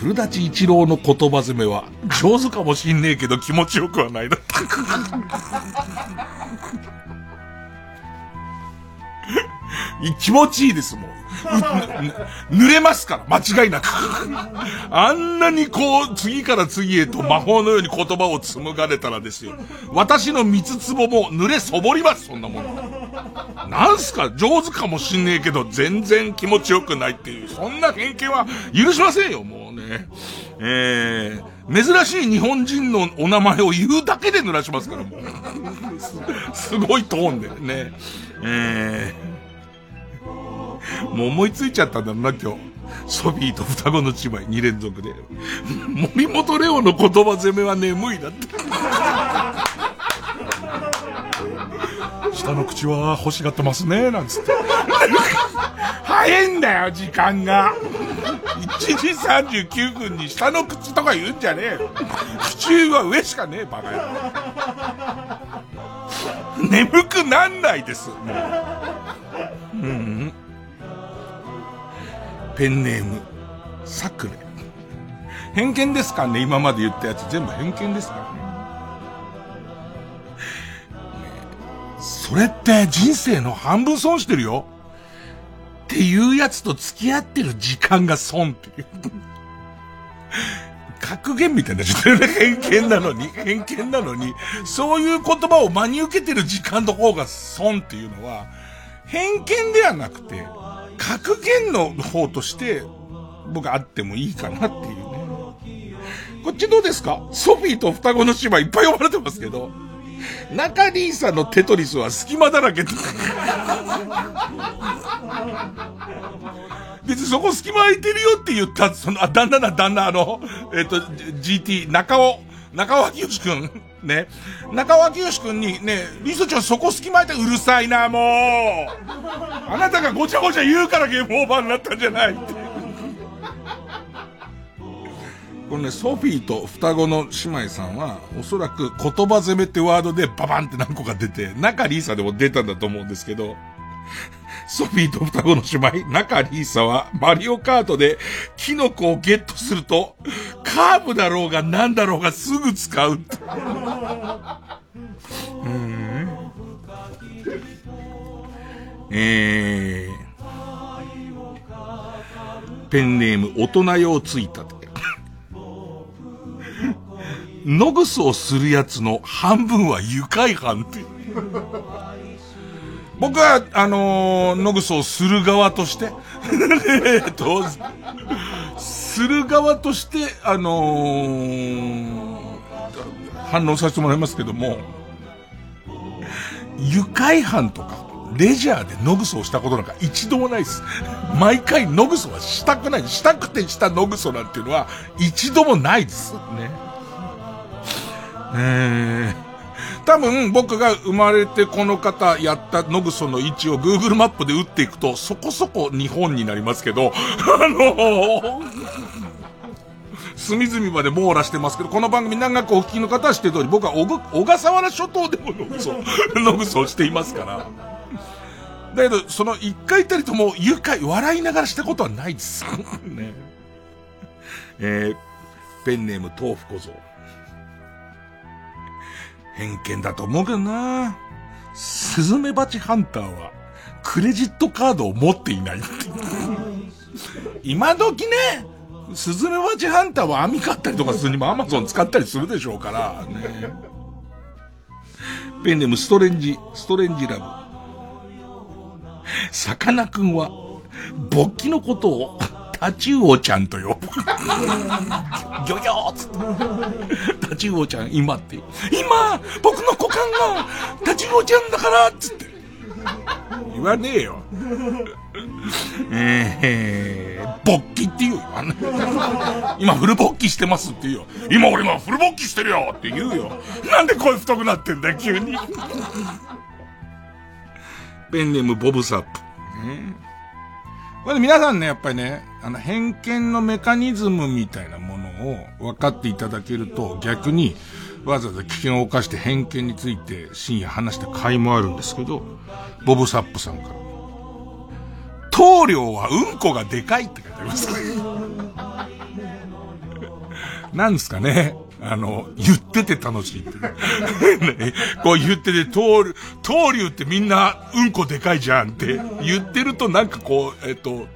Speaker 1: 古舘一郎の言葉攻めは上手かもしんねえけど気持ちよくはないだった。*laughs* 気持ちいいですもん。*laughs* 濡れますから、間違いなく。あんなにこう、次から次へと魔法のように言葉を紡がれたらですよ。私の三つ壺も濡れそぼります、そんなもの。なんすか、上手かもしんねえけど、全然気持ちよくないっていう、そんな偏見は許しませんよ、もうね。えー、珍しい日本人のお名前を言うだけで濡らしますから、もう。すすごいトーンでね。えー、*laughs* もう思いついちゃったんだろうな、今日。ソフィーと双子の姉妹2連続で。*laughs* 森本レオの言葉攻めは眠いだって。*laughs* 下の口は欲しがってますね、なんつって。早いんだよ、時間が。1時39分に下の口とか言うんじゃねえよ。口は上しかねえ、バカ野郎。眠くなんないです、もう。うん。ペンネーム、サクレ。偏見ですかね？今まで言ったやつ全部偏見ですからね。それって人生の半分損してるよ。っていうやつと付き合ってる時間が損っていう。格言みたいな、ちょっと偏見なのに、偏見なのに、そういう言葉を真に受けてる時間の方が損っていうのは、偏見ではなくて、格言の方として、僕あってもいいかなっていうね。こっちどうですか？ソフィーと双子の姉妹いっぱい呼ばれてますけど、中リーさんのテトリスは隙間だらけ。別にそこ隙間空いてるよって言った、その、あ、旦那だ、旦那、あの、えっ、と、GT、中尾、中尾明義くん、ね。中尾明義くんに、ね、リソちゃんそこ隙間空いてうるさいな、もうあなたがごちゃごちゃ言うからゲームオーバーになったんじゃないって。このね、ソフィーと双子の姉妹さんは、おそらく言葉攻めってワードでババンって何個か出て、中リーサでも出たんだと思うんですけど、ソフィーと双子の姉妹、中リーサは、マリオカートで、キノコをゲットすると、カーブだろうが何だろうがすぐ使う。うん。えー、ペンネーム、大人用ついたて。*laughs* ノグソをするやつの半分は愉快犯って。僕は、あのー、ノグソをする側として、えっと、する側として、あのー、反応させてもらいますけども、愉快犯とか、レジャーでノグソをしたことなんか一度もないです。毎回ノグソはしたくない。したくてしたノグソなんていうのは一度もないです。ね。えー多分僕が生まれてこの方やったノグソの位置を Google マップで打っていくとそこそこ日本になりますけど、*laughs* あのー、隅々まで網羅してますけど、この番組長くお聞きの方は知ってる通り、僕は小笠原諸島でもノグソ、ノグソしていますから。*laughs* だけど、その一回たりとも愉快、笑いながらしたことはないです。*laughs* ね。えー、ペンネーム豆腐小僧。偏見だと思うけどなスズメバチハンターは、クレジットカードを持っていない今時ね、スズメバチハンターは網買ったりとかするにもアマゾン使ったりするでしょうから、ね。ペンネームストレンジ、ストレンジラブ。さかなクンは、勃起のことをタチウオちゃんと呼ぶ。ギョギョーつって。タチウオちゃん今って。今、僕の股間がタチウオちゃんだからつって。言わねえよ。えー、勃起って言うよ。今フル勃起してますって言うよ。今俺今フル勃起してるよって言うよ。なんで声太くなってんだよ、急に。ペンネームボブサップ。ねこれ皆さんね、やっぱりね、あの、偏見のメカニズムみたいなものを分かっていただけると、逆に、わざわざ危険を冒して偏見について深夜話した回もあるんですけど、ボブサップさんから。棟梁はうんこがでかいって書いてあります。*laughs* なんですかね。あの、言ってて楽しいってね、こう言ってて、東、東流ってみんなうんこでかいじゃんって言ってるとなんかこう、えっと、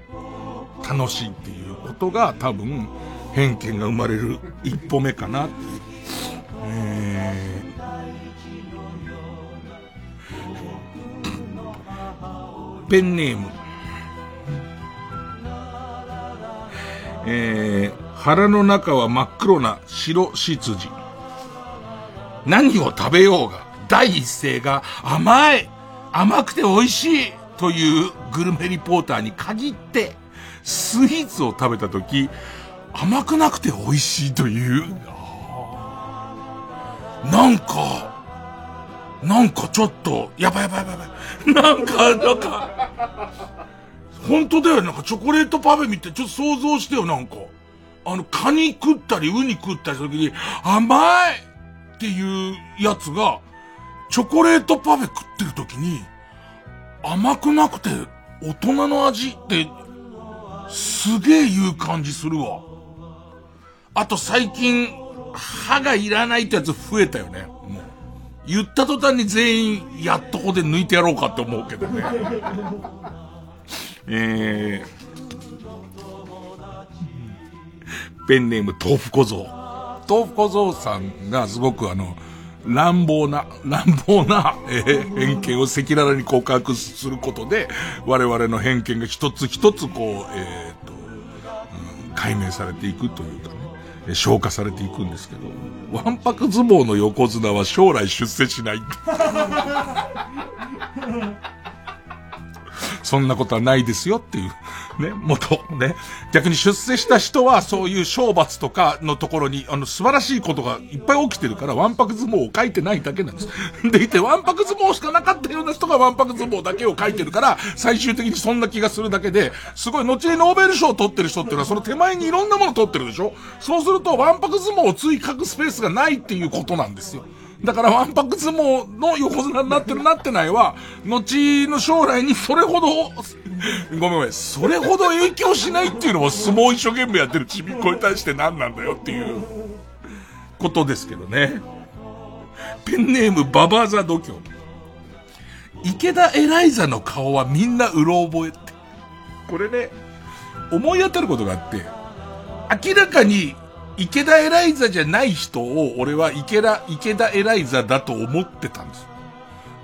Speaker 1: 楽しいっていうことが多分偏見が生まれる一歩目かなっていう。え、ペンネーム。えー、腹の中は真っ黒な白執事。何を食べようが、第一声が甘い甘くて美味しいというグルメリポーターに限って、スイーツを食べたとき、甘くなくて美味しいという、なんか、なんかちょっと、やばいやばいやばいやばい。なんか、なんか、本当だよ。なんかチョコレートパフェ見て、ちょっと想像してよ、なんか。あの、カニ食ったり、ウニ食ったりした時に、甘いっていうやつが、チョコレートパフェ食ってる時に、甘くなくて、大人の味って、すげえ言う感じするわ。あと最近、歯がいらないってやつ増えたよね。もう。言った途端に全員、やっとこで抜いてやろうかって思うけどね。*laughs* えー、ペンネーム豆腐小僧。豆腐小僧さんがすごくあの、乱暴な、*laughs* 乱暴な、えー、偏見を赤裸々に告白することで、我々の偏見が一つ一つこう、えー、と、うん、解明されていくというかね、消化されていくんですけど、わんぱく相撲の横綱は将来出世しない。そんなことはないですよっていう、*laughs* ね、元、ね。逆に出世した人はそういう賞罰とかのところに、あの、素晴らしいことがいっぱい起きてるから、わんぱく相撲を書いてないだけなんです。*laughs* でいて、わんぱく相撲しかなかったような人がわんぱく相撲だけを書いてるから、最終的にそんな気がするだけで、すごい、後にノーベル賞を取ってる人っていうのは、その手前にいろんなものを取ってるでしょ？そうすると、わんぱく相撲を追書くスペースがないっていうことなんですよ。だからワンパク相撲の横綱になってるなってないは、後の将来にそれほど、ごめんごめん、それほど影響しないっていうのも相撲一生懸命やってるちびっこに対して何なんだよっていうことですけどね。ペンネームババザ度胸。池田エライザの顔はみんなうろ覚えって。これね、思い当たることがあって、明らかに池田エライザじゃない人を俺は池田、池田エライザだと思ってたんです。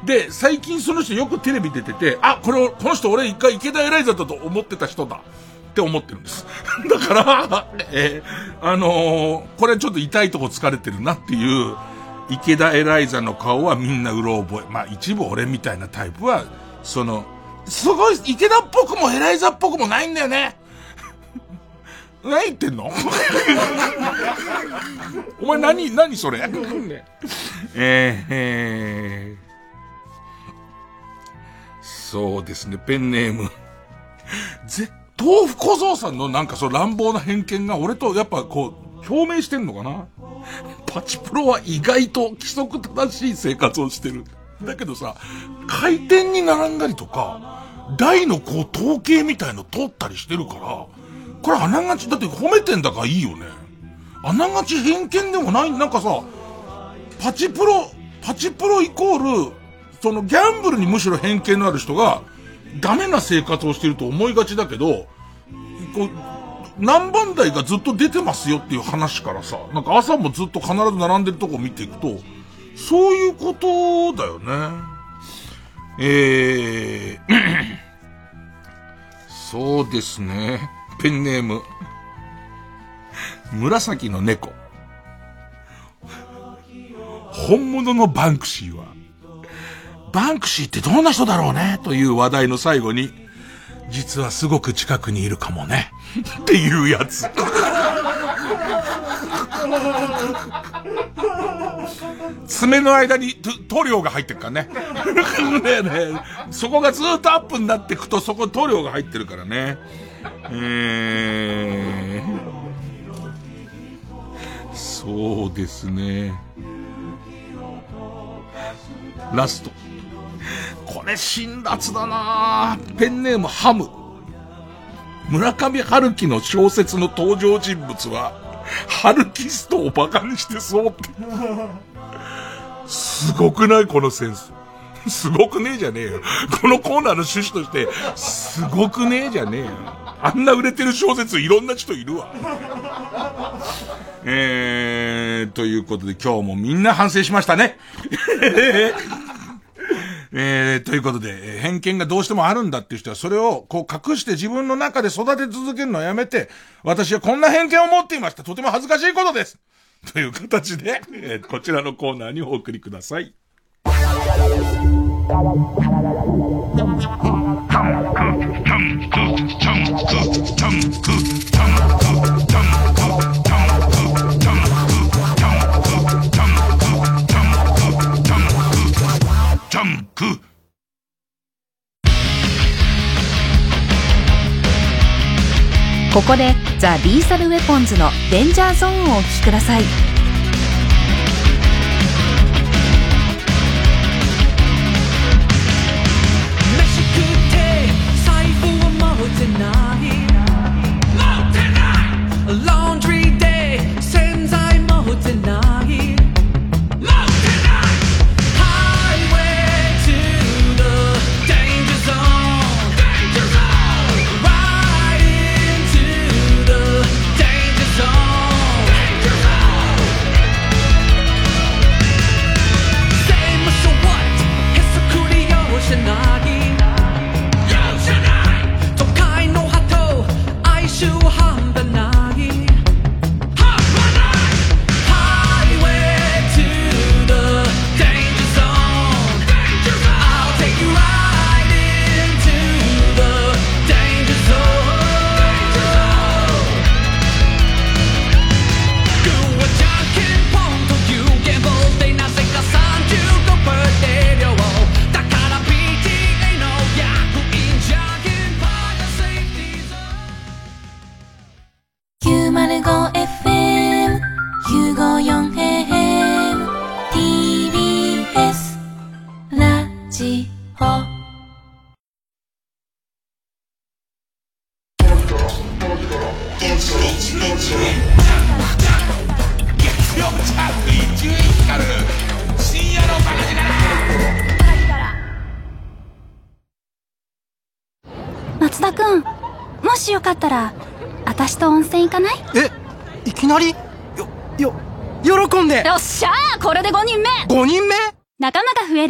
Speaker 1: で、最近その人よくテレビ出てて、あ、これ、この人俺一回池田エライザだと思ってた人だ。って思ってるんです。*laughs* だから、えー、あのー、これちょっと痛いとこ疲れてるなっていう、池田エライザの顔はみんなうろ覚え。まあ一部俺みたいなタイプは、その、すごい、池田っぽくもエライザっぽくもないんだよね。何言ってんの？お前何、何それ？えー、えー、そうですね、ペンネーム。ぜ、豆腐小僧さんのなんかそう乱暴な偏見が俺とやっぱこう、表明してんのかな？パチプロは意外と規則正しい生活をしてる。だけどさ、回転に並んだりとか、台のこう統計みたいの取ったりしてるから、これあながち、だって褒めてんだからいいよね。あながち偏見でもない、なんかさ、パチプロ、パチプロイコール、そのギャンブルにむしろ偏見のある人が、ダメな生活をしてると思いがちだけど、こう、何番台がずっと出てますよっていう話からさ、なんか朝もずっと必ず並んでるとこ見ていくと、そういうことだよね。えー、*clears throat* そうですね。ペンネーム、紫の猫。本物のバンクシーは、バンクシーってどんな人だろうねという話題の最後に、実はすごく近くにいるかもね。っていうやつ。爪の間に塗料が入ってるからね。*laughs* ねねそこがずっとアップになっていくとそこ塗料が入ってるからね。えー、そうですね。ラスト。これ辛辣だなペンネームハム。村上春樹の小説の登場人物は、ハルキストを馬鹿にしてそうって。すごくない？このセンス。すごくねえじゃねえよ。このコーナーの趣旨として、すごくねえじゃねえよ。あんな売れてる小説いろんな人いるわ。えー、ということで今日もみんな反省しましたね。*laughs* えー、ということで、偏見がどうしてもあるんだっていう人は、それをこう隠して自分の中で育て続けるのをやめて、私はこんな偏見を持っていました。とても恥ずかしいことです。*laughs* という形で、えー、こちらのコーナーにお送りください。
Speaker 3: ここでザ・リーサル・ウェポンズの「デンジャーゾーン」をお聴きください。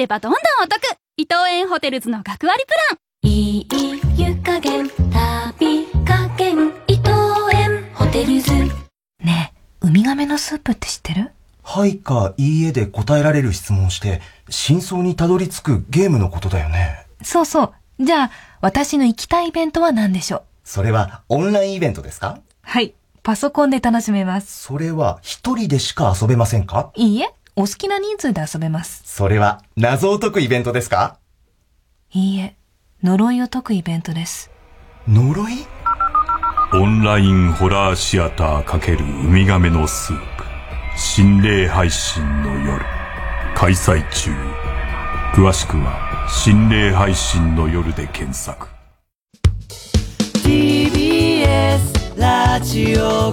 Speaker 12: ればどんどんお得伊藤園ホテルズの学割プラン
Speaker 13: いい湯加減旅加減伊藤園ホテルズ
Speaker 14: ねえ、ウミガメのスープって知ってる？
Speaker 15: はいかいいえで答えられる質問をして、真相にたどり着くゲームのことだよね。
Speaker 14: そうそう。じゃあ、私の行きたいイベントは何でしょう？
Speaker 15: それはオンラインイベントですか？
Speaker 14: はい。パソコンで楽しめます。
Speaker 15: それは一人でしか遊べませんか？
Speaker 14: いいえ、お好きな人数で遊べます。
Speaker 15: それは謎を解くイベントですか？
Speaker 14: いいえ、呪いを解くイベントです。
Speaker 15: 呪い？
Speaker 8: オンラインホラーシアター×ウミガメのスープ。心霊配信の夜。開催中。詳しくは心霊配信の夜で検索。
Speaker 2: TBS ラジオ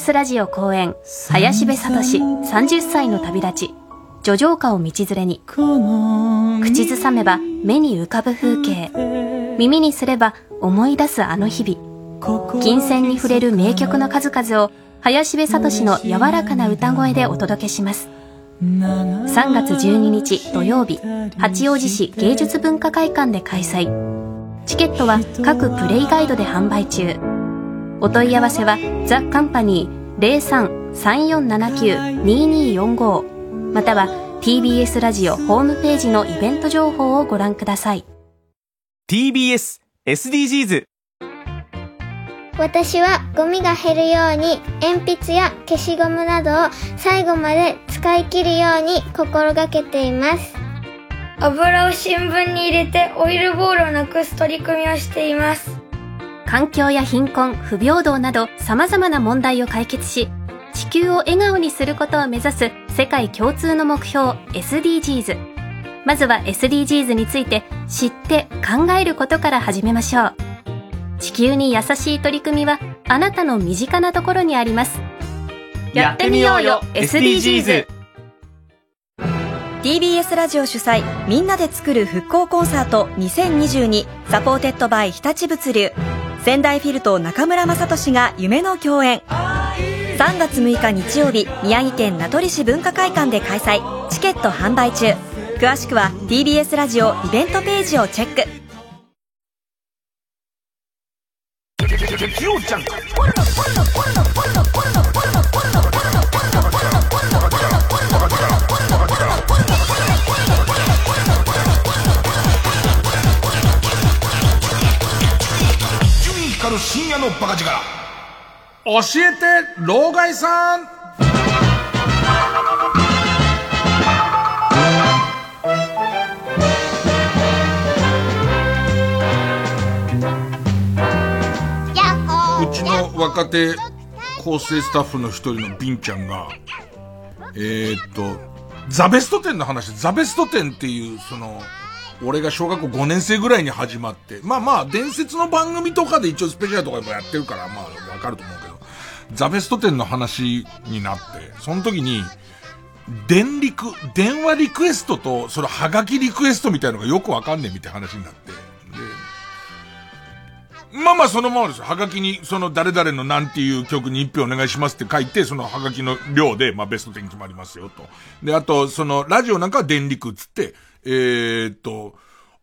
Speaker 3: TBS ラジオ公演林部聡30歳の旅立ち叙情歌を道連れに。口ずさめば目に浮かぶ風景。耳にすれば思い出すあの日々。金銭に触れる名曲の数々を林部聡の柔らかな歌声でお届けします。3月12日土曜日八王子市芸術文化会館で開催。チケットは各プレイガイドで販売中。お問い合わせはザ・カンパニー03-3479-2245または TBS ラジオホームページのイベント情報をご覧ください。
Speaker 16: TBS SDGs
Speaker 17: 私はゴミが減るように鉛筆や消しゴムなどを最後まで使い切るように心がけています。
Speaker 18: 油を新聞に入れてオイルボールをなくす取り組みをしています
Speaker 3: 環境や貧困不平等など様々な問題を解決し地球を笑顔にすることを目指す世界共通の目標 SDGs まずは SDGs について知って考えることから始めましょう。地球に優しい取り組みはあなたの身近なところにあります。
Speaker 16: やってみようよ SDGs
Speaker 19: TBS ラジオ主催みんなで作る復興コンサート2022 Supported by 日立物流。仙台フィルと中村雅俊が夢の共演。3月6日日曜日宮城県名取市文化会館で開催。チケット販売中。詳しくは TBS ラジオイベントページをチェック。
Speaker 1: 伊集院光深夜のバカ力。教えて老害さん。うちの若手構成スタッフの一人のビンちゃんが、えー、っと、ザベスト店の話、ザベスト店っていう、その、俺が小学校5年生ぐらいに始まって、まあまあ、伝説の番組とかで一応スペシャルとかでもやってるから、まあ、わかると思うけど、ザベスト店の話になって、その時に、電リク、電話リクエストと、そのハガキリクエストみたいのがよくわかんねえみたいな話になって、まあまあそのままですよ。はがきに、その誰々のなんていう曲に一票お願いしますって書いて、そのはがきの量で、まあベスト10決まりますよと。で、あと、そのラジオなんかは電力っつって、えー、っと、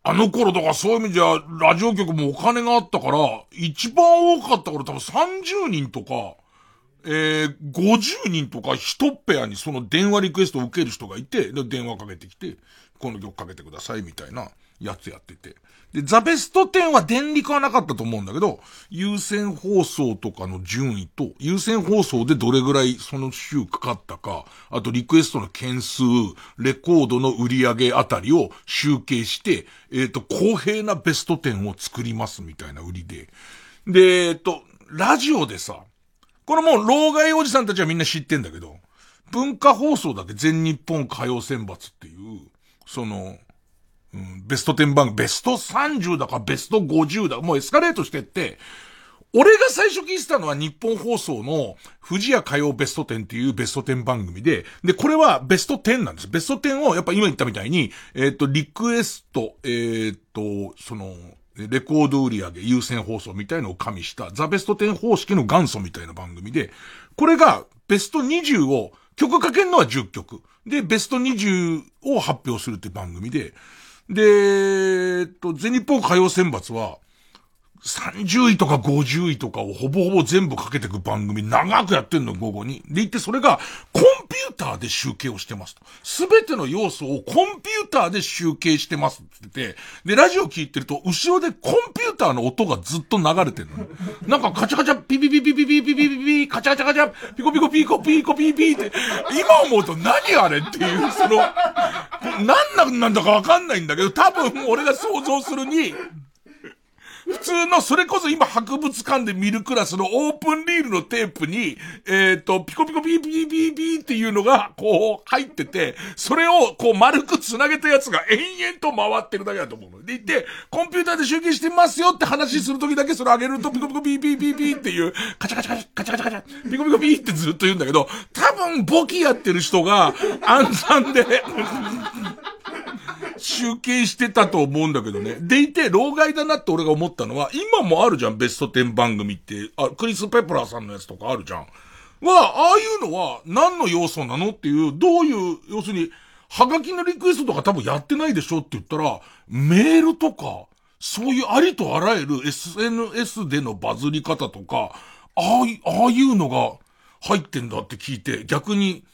Speaker 1: あの頃とかそういう意味じゃ、ラジオ局もお金があったから、一番多かった頃多分30人とか、えー、50人とか一ペアにその電話リクエストを受ける人がいて、で、電話かけてきて、この曲かけてくださいみたいな。やつやってて。で、ザベスト10は電力はなかったと思うんだけど、優先放送とかの順位と、優先放送でどれぐらいその週かかったか、あとリクエストの件数、レコードの売り上げあたりを集計して、えっ、ー、と、公平なベスト10を作りますみたいな売りで。で、えっ、ー、と、ラジオでさ、これもう、老害おじさんたちはみんな知ってんだけど、文化放送だけ全日本歌謡選抜っていう、その、ベスト10番組、ベスト30だかベスト50だもうエスカレートしてって、俺が最初聞いてたのは日本放送の富士屋歌謡ベスト10っていうベスト10番組で、で、これはベスト10なんです。ベスト10をやっぱ今言ったみたいに、えっ、ー、と、リクエスト、えっ、ー、と、その、レコード売り上げ優先放送みたいのを加味したザ・ベスト10方式の元祖みたいな番組で、これがベスト20を、曲かけるのは10曲。で、ベスト20を発表するって番組で、で、えっと、全日本歌謡選抜は、30位とか50位とかをほぼほぼ全部かけていく番組長くやってんの、午後に。で、言ってそれがコンピューターで集計をしてますと。すべての要素をコンピューターで集計してますって言ってて、で、ラジオ聞いてると、後ろでコンピューターの音がずっと流れてるの。なんかカチャカチャ、ピピピピピピピピピピピ、カチャカチャカチャ、ピコピコピコピコピピって、今思うと何あれっていう、その、何なんだかわかんないんだけど、多分俺が想像するに、普通の、それこそ今博物館で見るクラスのオープンリールのテープに、えっ、と、ピコピコピーピーピーピーっていうのが、こう、入ってて、それを、こう、丸く繋げたやつが延々と回ってるだけだと思うの。で、言って、コンピューターで集計してますよって話するときだけそれ上げると、ピコピコピーピーピーピーっていう、カチャカチャカチャ、カチャカチャカチャ、ピコピコピーってずっと言うんだけど、多分、簿記やってる人が、暗算で集計してたと思うんだけどね。でいて、老害だなって俺が思ったのは、今もあるじゃん、ベスト10番組って。あ、クリス・ペプラーさんのやつとかあるじゃん。は、ああいうのは何の要素なのっていう、どういう、要するに、はがきのリクエストとか多分やってないでしょって言ったら、メールとか、そういうありとあらゆる SNS でのバズり方とか、ああい、ああいうのが入ってんだって聞いて、逆に、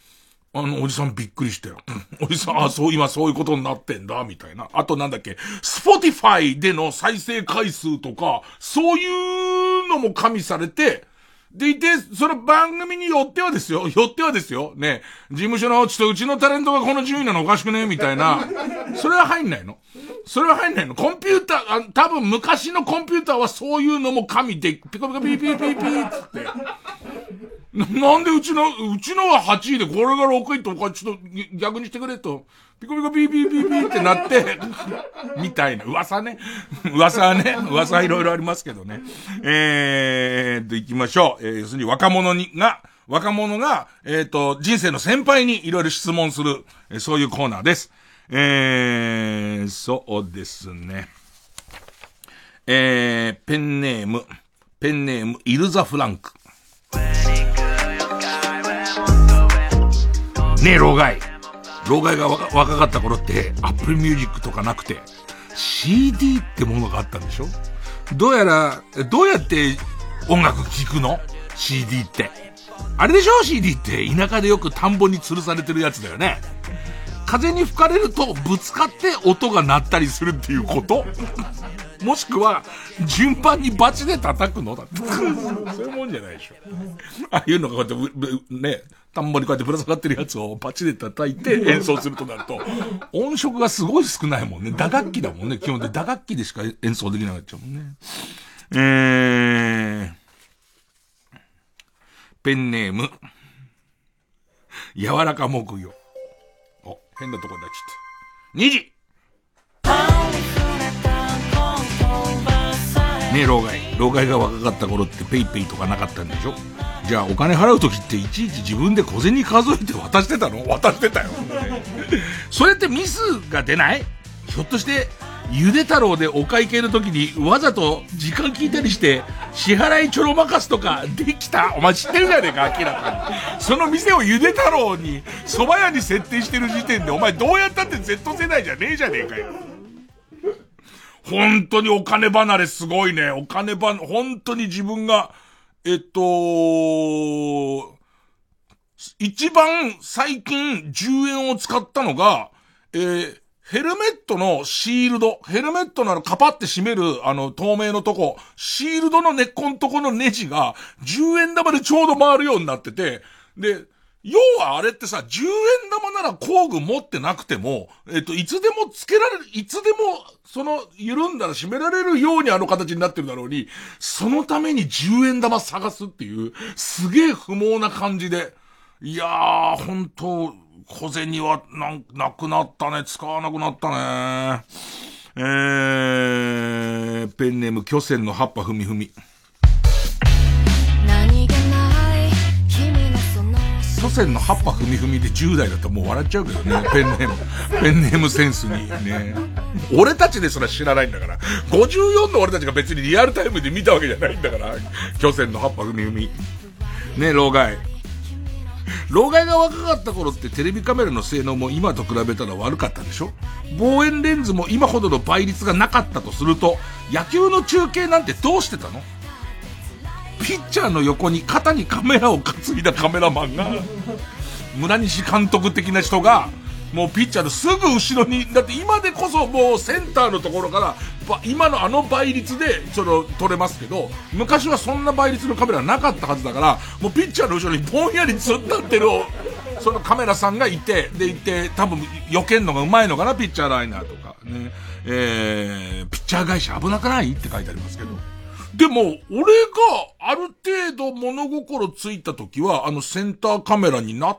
Speaker 1: あの、おじさんびっくりしたよ。おじさん、あ、そう、今そういうことになってんだ、みたいな。あとなんだっけ、スポティファイでの再生回数とか、そういうのも加味されて、でいて、その番組によってはですよ、よってはですよ、ね、事務所の、ちょっとうちのタレントがこの順位なのおかしくね？みたいな。それは入んないのそれは入んないのコンピューター、あ多分昔のコンピューターはそういうのも加味で、ピコピコピーピーピーピーつって。なんでうちの、うちのは8位でこれが6位とかちょっと逆にしてくれと、ピコピコピーピーピーピーってなって、*laughs* みたいな噂ね。噂はね、噂はいろいろありますけどね。えーと、行きましょう。えー、要するに若者に、が、若者が、えっ、ー、と、人生の先輩にいろいろ質問する、えー、そういうコーナーです。えー、そうですね。えー、ペンネーム、ペンネーム、イルザ・フランク。ねえ、老害。老害が若若かった頃って、アップルミュージックとかなくて、CD ってものがあったんでしょ？どうやら、どうやって音楽聴くの ?CD って。あれでしょ ?CD って田舎でよく田んぼに吊るされてるやつだよね。風に吹かれるとぶつかって音が鳴ったりするっていうこと？もしくは、順番にバチで叩くのだって。そういうもんじゃないでしょ。ああいうのがこうやって、ね、田んぼにこうやってぶら下がってるやつをバチで叩いて演奏するとなると、音色がすごい少ないもんね。打楽器だもんね。基本で打楽器でしか演奏できなくっちゃうもんね。えー、ペンネーム、柔らか木魚。お、変なとこになっちゃった。2時ね、老害。老害が若かった頃ってペイペイとかなかったんでしょ？じゃあお金払う時っていちいち自分で小銭数えて渡してたの？渡してたよ。それってミスが出ない？ひょっとして、ゆで太郎でお会計の時にわざと時間聞いたりして支払いちょろまかすとかできた？お前知ってるじゃねえか明らかに。その店をゆで太郎に蕎麦屋に設定してる時点でお前どうやったって Z 世代じゃねえじゃねえかよ。本当にお金離れすごいね。お金ば、本当に自分が、えっと、一番最近10円を使ったのが、えー、ヘルメットのシールド、ヘルメットのあのカパって閉めるあの透明のとこ、シールドの根っこのとこのネジが10円玉でちょうど回るようになってて、で、要はあれってさ、10円玉なら工具持ってなくても、えっと、いつでもつけられる、いつでも、その、緩んだら閉められるようにあの形になってるだろうに、そのために10円玉探すっていう、すげえ不毛な感じで、いやー、本当小銭は、なん、なくなったね。使わなくなったね。えー、ペンネーム、巨船の葉っぱふみふみ。祖先の葉っぱふみふみで10代だともう笑っちゃうけどね。ペンネーム、ペンネームセンスにね。俺たちでそれ知らないんだから。54の俺たちが別にリアルタイムで見たわけじゃないんだから。巨船の葉っぱふみふみ。ね、老害。老害が若かった頃ってテレビカメラの性能も今と比べたら悪かったでしょ？望遠レンズも今ほどの倍率がなかったとすると、野球の中継なんてどうしてたの？ピッチャーの横に肩にカメラを担いだカメラマンが、*laughs* 村西監督的な人が、もうピッチャーのすぐ後ろに、だって今でこそもうセンターのところから、今のあの倍率で、その、撮れますけど、昔はそんな倍率のカメラなかったはずだから、もうピッチャーの後ろにぼんやり突っ立ってる、そのカメラさんがいて、でいて、多分、避けんのがうまいのかな、ピッチャーライナーとか、ね。えー、ピッチャー会社危なくない？って書いてありますけど。でも、俺がある程度物心ついた時は、あのセンターカメラにな、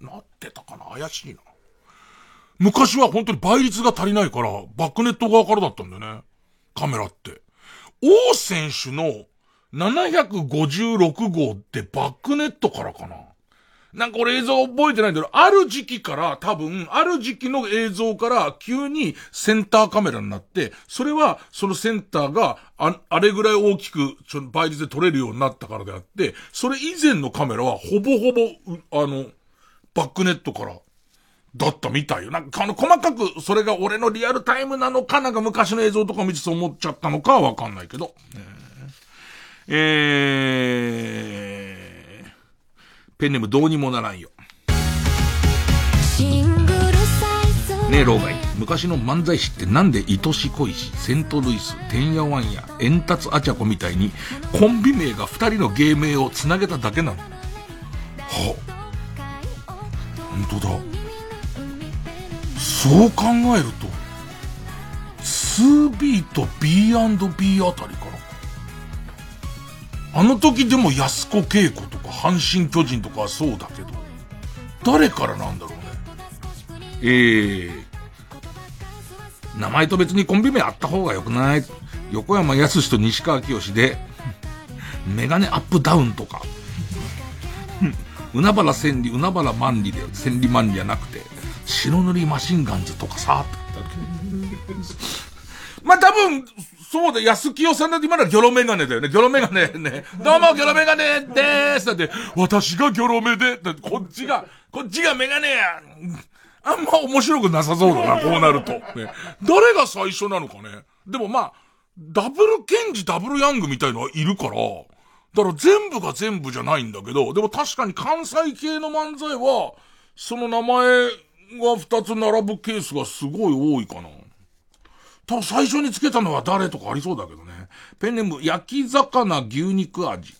Speaker 1: なってたかな？怪しいな。昔は本当に倍率が足りないから、バックネット側からだったんだよね。カメラって。王選手の756号ってバックネットからかな。なんか俺映像覚えてないんだけど、ある時期から多分、ある時期の映像から急にセンターカメラになって、それはそのセンターがああれぐらい大きくちょ倍率で撮れるようになったからであって、それ以前のカメラはほぼほぼ、あの、バックネットからだったみたいよ。なんかあの細かくそれが俺のリアルタイムなのか、なんか昔の映像とか見てそう思っちゃったのかはわかんないけど。えー、えーペンネームどうにもならんよ。ねえ、老害。昔の漫才師ってなんで愛し恋し、セントルイス、てんやわんや、エンタツアチャコみたいに、コンビ名が二人の芸名を繋げただけなの？は本当だ。そう考えると、2B と B&B あたりからあの時でも安子稽古とか阪神巨人とかはそうだけど、誰からなんだろうね。えー、名前と別にコンビ名あった方がよくない。横山康と西川清で、メガネアップダウンとか、海原千里、海原万里で、千里万里じゃなくて、白塗りマシンガンズとかさ、*laughs* まあ、多分、そうだ、安清さんだって今のはギョロメガネだよね。ギョロメガネね。どうもギョロメガネでーすだって、私がギョロメで、だってこっちが、こっちがメガネや。あんま面白くなさそうだな、こうなると。ね。誰が最初なのかね。でもまあ、ダブルケンジ、ダブルヤングみたいのはいるから、だから全部が全部じゃないんだけど、でも確かに関西系の漫才は、その名前が二つ並ぶケースがすごい多いかな。多分最初につけたのは誰とかありそうだけどね。ペンネーム、焼き魚牛肉味。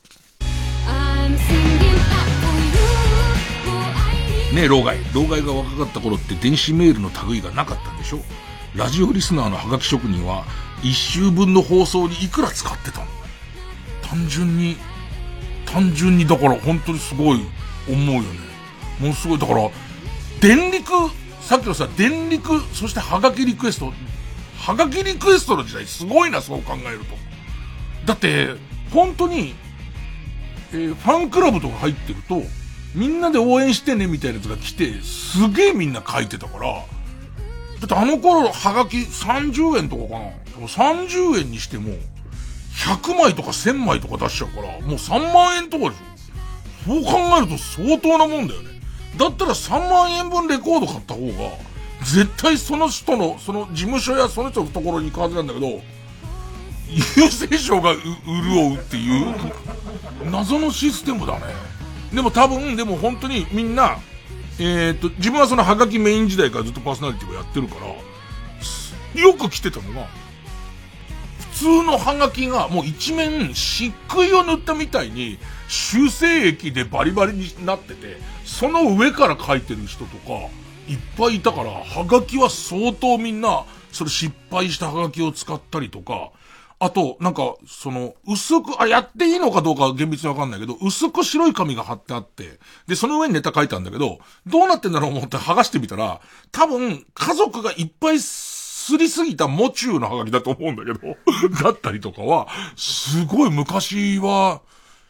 Speaker 1: ねえ、老害。老害が若かった頃って電子メールの類がなかったんでしょ？ラジオリスナーのハガキ職人は、一週分の放送にいくら使ってたの？単純に、単純にだから本当にすごい思うよね。もうすごい、だから、電力、さっきのさ、電力、そしてハガキリクエスト、はがきリクエストの時代すごいな、そう考えると。だって、本当に、えー、ファンクラブとか入ってると、みんなで応援してねみたいなやつが来て、すげえみんな書いてたから、だってあの頃、はがき30円とかかな。でも30円にしても、100枚とか1000枚とか出しちゃうから、もう3万円とかでしょ。そう考えると相当なもんだよね。だったら3万円分レコード買った方が、絶対その人の、その事務所やその人のところに行くはずなんだけど、優勢賞が潤うっていう、謎のシステムだね。でも多分、でも本当にみんな、えっ、と、自分はそのハガキメイン時代からずっとパーソナリティをやってるから、よく来てたのが、普通のハガキがもう一面漆喰を塗ったみたいに修正液でバリバリになってて、その上から書いてる人とか、いっぱいいたから、ハガキは相当みんな、それ失敗したハガキを使ったりとか、あと、なんか、その、薄く、あ、やっていいのかどうか厳密にわかんないけど、薄く白い紙が貼ってあって、で、その上にネタ書いたんだけど、どうなってんだろう思って剥がしてみたら、多分、家族がいっぱいすりすぎたモチューのハガキだと思うんだけど、*laughs* だったりとかは、すごい昔は、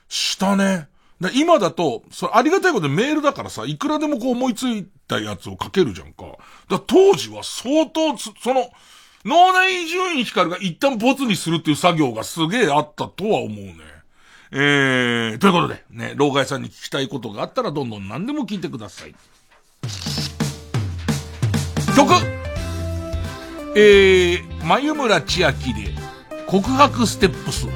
Speaker 1: したね。だ今だと、それありがたいことでメールだからさ、いくらでもこう思いついたやつを書けるじゃんか。だ当時は相当その、脳内伊集院光が一旦ボツにするっていう作業がすげえあったとは思うね。えー、ということで、ね、老害さんに聞きたいことがあったらどんどん何でも聞いてください。曲えー、眉村千秋で、告白ステップス。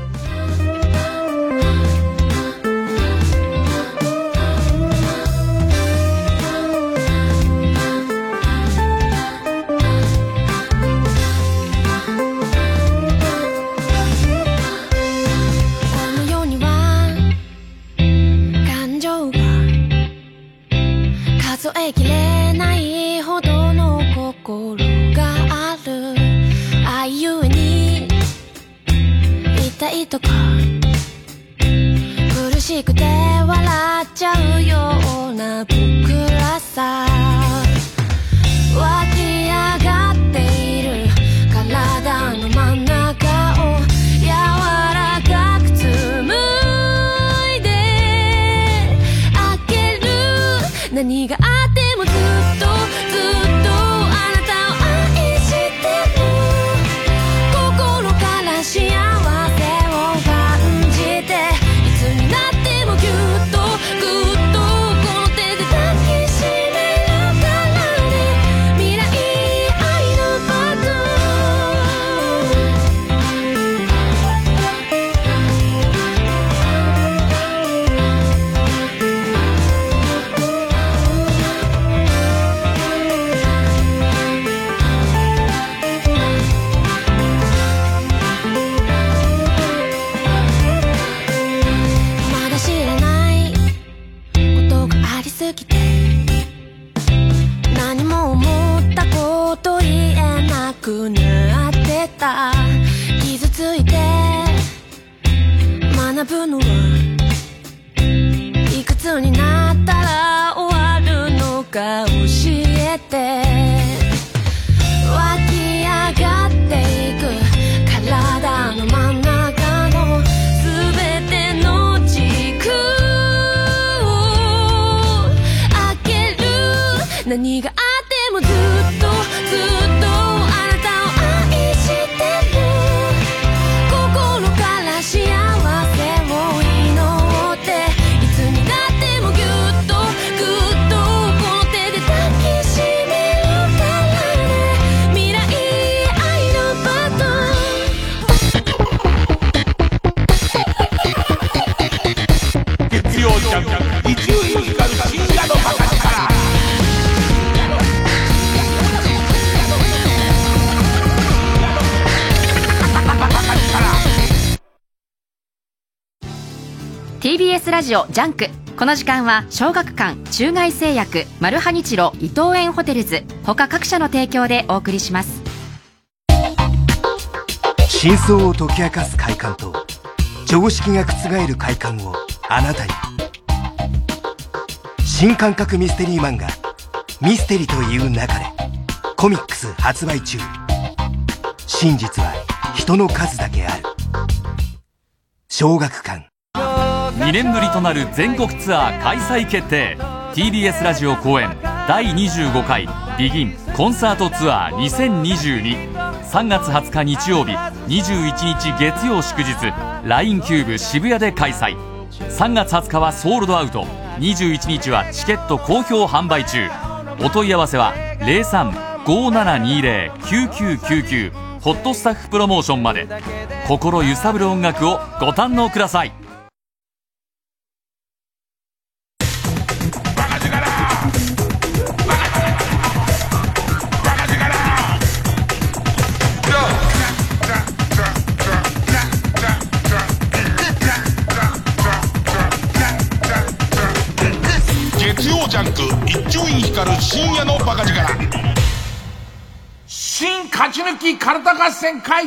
Speaker 13: えきれないほどの心がある。あいうに痛いとか。苦しくて笑っちゃうような僕らさ。
Speaker 1: ジ
Speaker 20: オジャンク。この時間は小学館中外製薬マルハニチロ伊藤園ホテルズ他各社の提供でお送りします。
Speaker 21: 真相を解き明かす快感と常識が覆る快感をあなたに。新感覚ミステリー漫画「ミステリと言う勿れ」コミックス発売中。真実は人の数だけある。小学館。
Speaker 4: 2年ぶりとなる全国ツアー開催決定。TBS ラジオ公演第25回ビギンコンサートツアー20223月20日日曜日21日月曜祝日 LINE キューブ渋谷で開催。3月20日はソールドアウト。21日はチケット好評販売中。お問い合わせは0357209999ホットスタッフプロモーションまで。心揺さぶる音楽をご堪能ください。
Speaker 1: 勝ち抜きカルタ合戦会。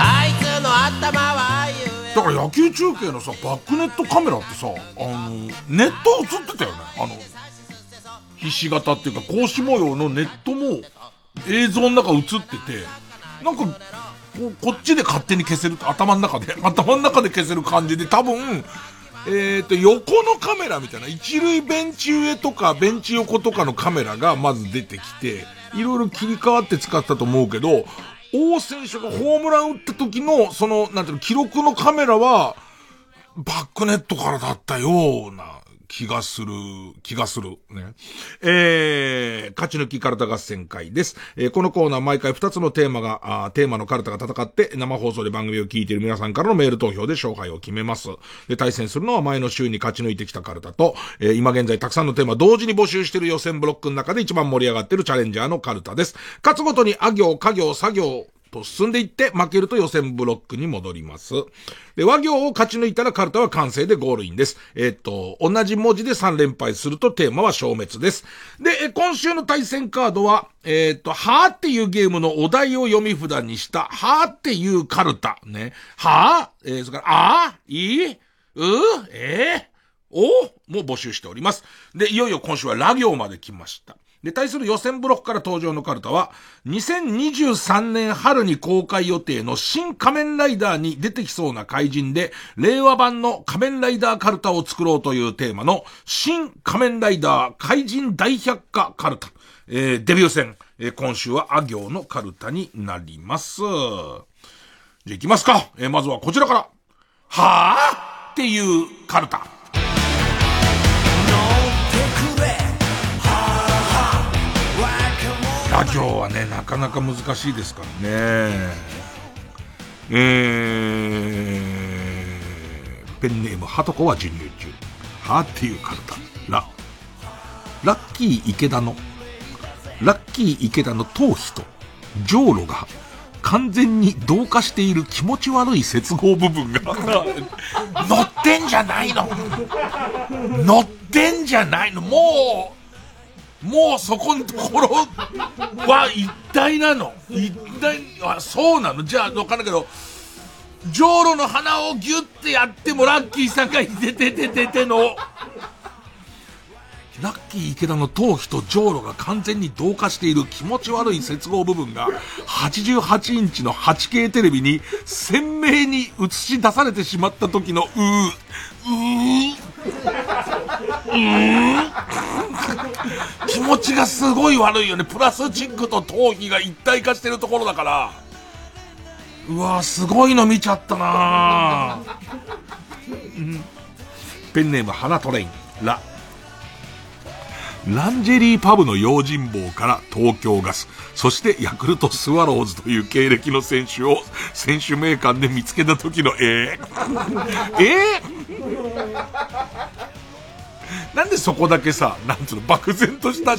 Speaker 2: あいつの頭は
Speaker 1: だから野球中継のさバックネットカメラってさあのネット映ってたよね。あのひし形っていうか格子模様のネットも映像の中映っててなんかここっちで勝手に消せる頭の中で頭の中で消せる感じで多分えっ、と、横のカメラみたいな、一塁ベンチ上とか、ベンチ横とかのカメラがまず出てきて、いろいろ切り替わって使ったと思うけど、王選手がホームラン打った時の、その、なんていうの、記録のカメラは、バックネットからだったような気がする、気がする。ね。えー、勝ち抜きカルタ合戦会です。えー、このコーナー毎回2つのテーマが、あテーマのカルタが戦って、生放送で番組を聞いている皆さんからのメール投票で勝敗を決めます。で、対戦するのは前の週に勝ち抜いてきたカルタと、えー、今現在たくさんのテーマ同時に募集している予選ブロックの中で一番盛り上がっているチャレンジャーのカルタです。勝つごとに、あ行、家行、作業、と進んでいって負けると予選ブロックに戻ります。で、和行を勝ち抜いたらカルタは完成でゴールインです。えー、っと、同じ文字で3連敗するとテーマは消滅です。で、今週の対戦カードは、えー、っと、はーっていうゲームのお題を読み札にした、はーっていうカルタ。ね。はーえー、それから、あーいいうえーおも募集しております。で、いよいよ今週はラ行まで来ました。で、対する予選ブロックから登場のカルタは、2023年春に公開予定の新仮面ライダーに出てきそうな怪人で、令和版の仮面ライダーカルタを作ろうというテーマの、新仮面ライダー怪人大百科カルタ。えー、デビュー戦、えー、今週はあ行のカルタになります。じゃあ行きますか。えー、まずはこちらから。はぁっていうカルタ。ラ行はね、なかなか難しいですからね。えー、ペンネーム、はとこは授乳中。はっていうカルタ。ラ。ラッキー池田の、ラッキー池田の頭皮と、じょうろが、完全に同化している気持ち悪い接合部分が *laughs* 乗ってんじゃないの乗ってんじゃないのもう、もうそこのところは一体なの。一体、あ、そうなの？じゃあ、わかんないけど、じょうろの鼻をギュッてやってもラッキーさんがいててててての、ラッキー池田の頭皮とじょうろが完全に同化している気持ち悪い接合部分が88インチの 8K テレビに鮮明に映し出されてしまった時のう、う、気持ちがすごい悪いよね。プラスチックと頭皮が一体化してるところだから。うわすごいの見ちゃったなペンネーム花トレイン。ラ。ランジェリーパブの用心棒から東京ガス、そしてヤクルトスワローズという経歴の選手を選手名鑑で見つけた時のえー、え？ーなんでそこだけさ、なんつうの、漠然とした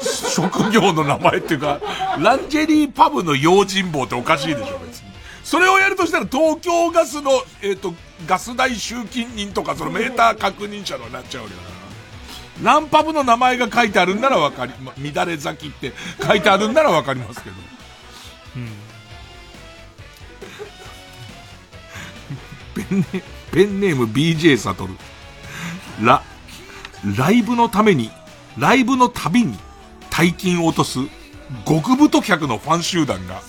Speaker 1: 職業の名前っていうか、ランジェリーパブの用心棒っておかしいでしょ、別に。それをやるとしたら東京ガスの、えっ、ー、と、ガス代集金人とか、そのメーター確認者のになっちゃうわけだから。ランパブの名前が書いてあるんならわかり、ま、乱れ咲きって書いてあるんならわかりますけど。うん。ペンネ、ペンネーム BJ サトル。ラ、ライブのために、ライブのたびに大金を落とす極太客のファン集団が、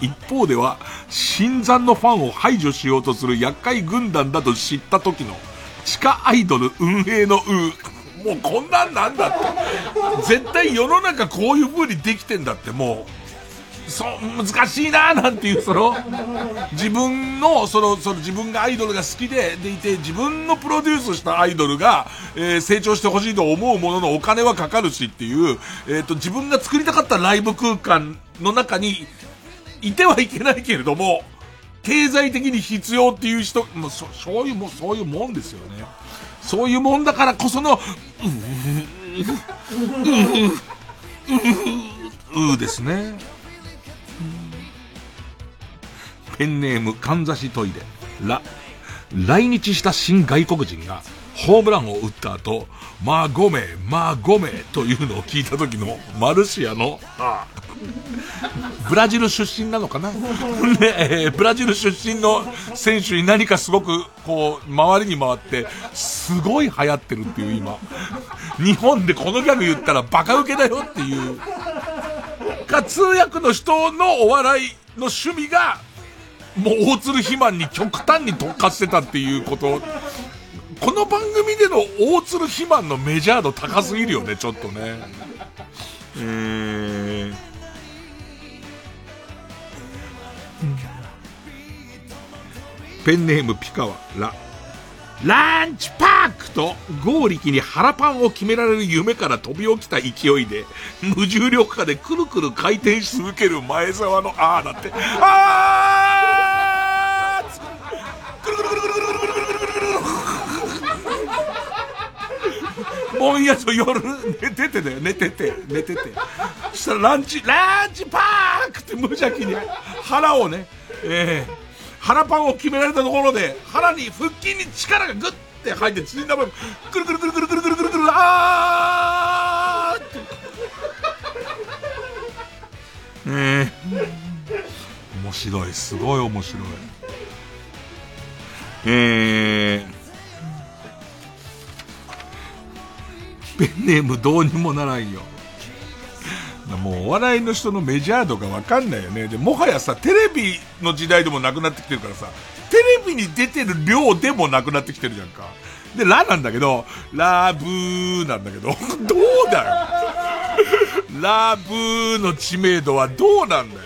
Speaker 1: 一方では、新参のファンを排除しようとする厄介軍団だと知った時の、地下アイドル運営のう、もうこんなんなんだって。絶対世の中こういう風にできてんだって、もう。そう、難しいななんていう、その、自分の、その、その自分がアイドルが好きで、でいて、自分のプロデュースしたアイドルが、えー、成長してほしいと思うもののお金はかかるしっていう、え、ー、と、自分が作りたかったライブ空間の中に、いてはいけないけれども、経済的に必要っていう人、もうそういうも、そういうもんですよね。そういうもんだからこその、うう、うう、うう、うですね。ペンネームかんざしトイレ。ら、来日した新外国人が、ホームランを打った後、まあごめ、まあごめというのを聞いた時のマルシアの、ああブラジル出身なのかな？*laughs* ね、えー、ブラジル出身の選手に何かすごく、こう、周りに回って、すごい流行ってるっていう今。日本でこのギャグ言ったらバカウケだよっていう。か、通訳の人のお笑いの趣味が、もう大鶴肥満に極端に特化してたっていうこと。この番組での大鶴肥満のメジャー度高すぎるよね、ちょっとね。えー、ペンネームピカワ、ラ。ランチパークと合力に腹パンを決められる夢から飛び起きた勢いで、無重力下でくるくる回転し続ける前澤のあーだって、あーくるくるくるくるくるくるくるくるぼんやと夜寝ててだよ、寝てて、寝てて。そしたらランチ、ランチパークって無邪気に腹をね、えー腹パンを決められたところで、腹に腹筋に力がグッて入って縮んだ分、くるくるくるくるくるくるくるくる、あーって。え、面白い、すごい面白い。えー、ペンネームどうにもならんよ。もうお笑いの人のメジャー度がわかんないよね。で、もはやさ、テレビの時代でもなくなってきてるからさ、テレビに出てる量でもなくなってきてるじゃんか。で、ラなんだけど、ラブーなんだけど、*laughs* どうだよ。ラブーの知名度はどうなんだよ。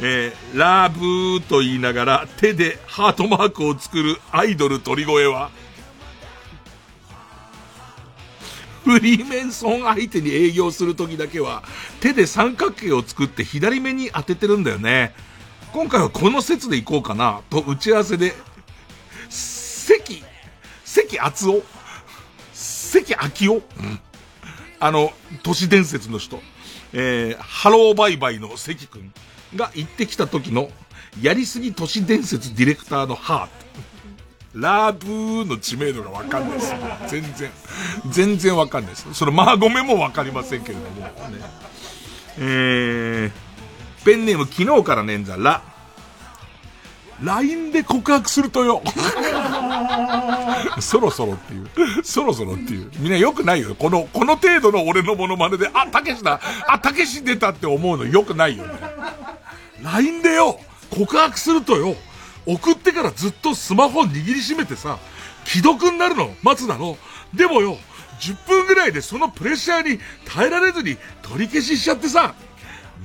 Speaker 1: えー、ラブーと言いながら手でハートマークを作るアイドル鳥越は、フリーメンソン相手に営業するときだけは、手で三角形を作って左目に当ててるんだよね。今回はこの説でいこうかな、と打ち合わせで、関、関厚夫関明夫、うん、あの、都市伝説の人。えー、ハローバイバイの関くんが行ってきた時の、やりすぎ都市伝説ディレクターのハー。ラブの知名度がわかんないです。全然。全然わかんないです。その、まあごめんもわかりませんけれども。ね、えー、ペンネーム昨日から捻挫、ラ。LINE で告白するとよ。*laughs* そろそろっていう。そろそろっていう。みんな良くないよ。この、この程度の俺のモノマネで、あ、たけしだ。あ、たけし出たって思うの良くないよね。LINE でよ、告白するとよ。送ってからずっとスマホ握りしめてさ、既読になるの待つだろ。でもよ、10分ぐらいでそのプレッシャーに耐えられずに取り消ししちゃってさ、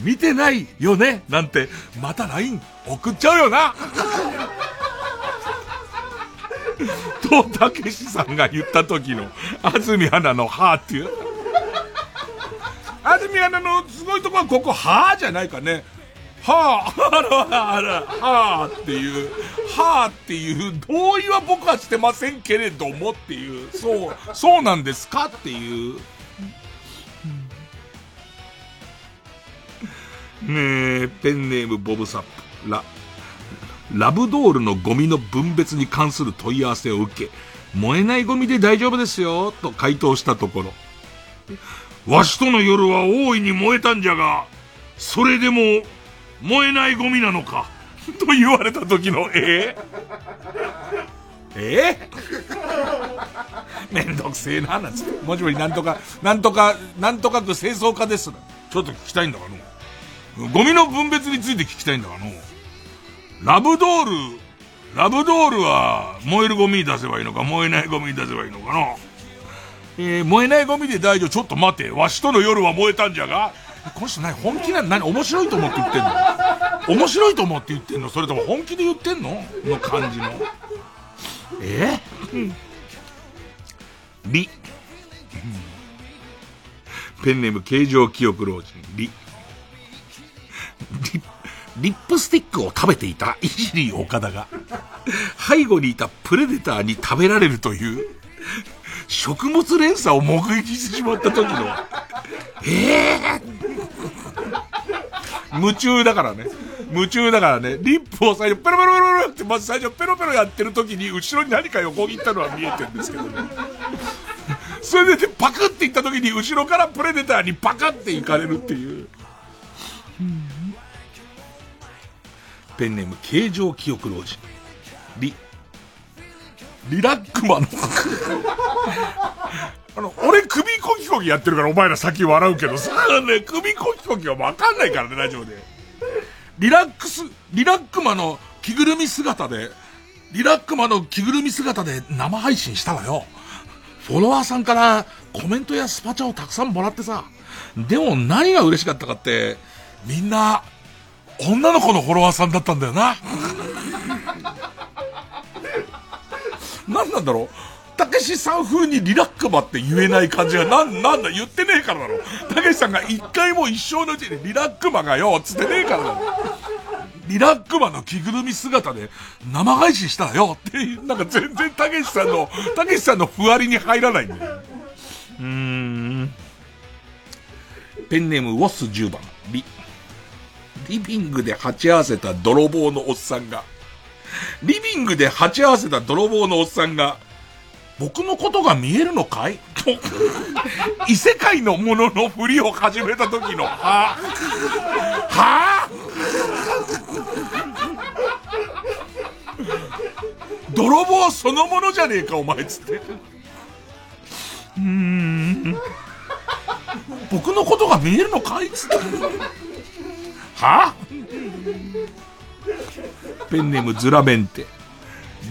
Speaker 1: 見てないよねなんて、また LINE 送っちゃうよな。*laughs* と、たけしさんが言った時の、安住アナのはっていう。安住アナのすごいとこはここ、はじゃないかね。はあ、あらあら、はあっていう、はあっていう同意は僕はしてませんけれどもっていう、そう、そうなんですかっていう。ねえ、ペンネームボブサップ、ラ、ラブドールのゴミの分別に関する問い合わせを受け、燃えないゴミで大丈夫ですよ、と回答したところ、わしとの夜は大いに燃えたんじゃが、それでも燃えないゴミなのか？*laughs* と言われた時の、えー、えー、*laughs* めんどくせえな、なんつって。もしもし、なんとか、なんとか、なんとかく清掃家です。ちょっと聞きたいんだかの。ゴミの分別について聞きたいんだかの。ラブドール、ラブドールは燃えるゴミに出せばいいのか、燃えないゴミに出せばいいのかな。えー、燃えないゴミで大丈夫。ちょっと待て。わしとの夜は燃えたんじゃが、この人何本気なの何面白いと思って言ってんの？面白いと思って言ってんの？それとも本気で言ってんの？の感じの。え？ー、リ。ペンネーム形状記憶老人、リ。リリップスティックを食べていた。イジリー岡田が、背後にいたプレデターに食べられるという、食物連鎖を目撃してしまった時の、ええー、夢中だからね。夢中だからね、リップを最初ペロペロペロペロって、まず最初ペロペロやってる時に後ろに何か横切ったのは見えてるんですけどね。それでパクっていった時に後ろからプレデターにパカっていかれるっていう。ペンネーム、形状記憶老人。リ、ラックマのあの、俺首コキコキやってるからお前ら先笑うけどさ、ね、首コキコキはわかんないからね、ラジオで。リラックス、リラックマの着ぐるみ姿で、リラックマの着ぐるみ姿で生配信したわよ。フォロワーさんからコメントやスパチャをたくさんもらってさ。でも何が嬉しかったかって、みんな、女の子のフォロワーさんだったんだよな。何なんだろう？たけしさん風にリラックマって言えない感じが、なん、なんだ、言ってねえからだろ。たけしさんが一回も一生のうちにリラックマがよ、つってねえからだろ。リラックマの着ぐるみ姿で生配信したよって、なんか全然たけしさんの、たけしさんのふわりに入らないんだよ。うーん。ペンネームウォス10番、リ。リビングで鉢合わせた泥棒のおっさんが、リビングで鉢合わせた泥棒のおっさんが、僕のことが見えるのかい？と、*laughs* 異世界のもののふりを始めた時の、は？ぁ、は？ぁ泥棒そのものじゃねえか、お前つって。うーん。僕のことが見えるのかいつって。は？ペンネームズラベンテ。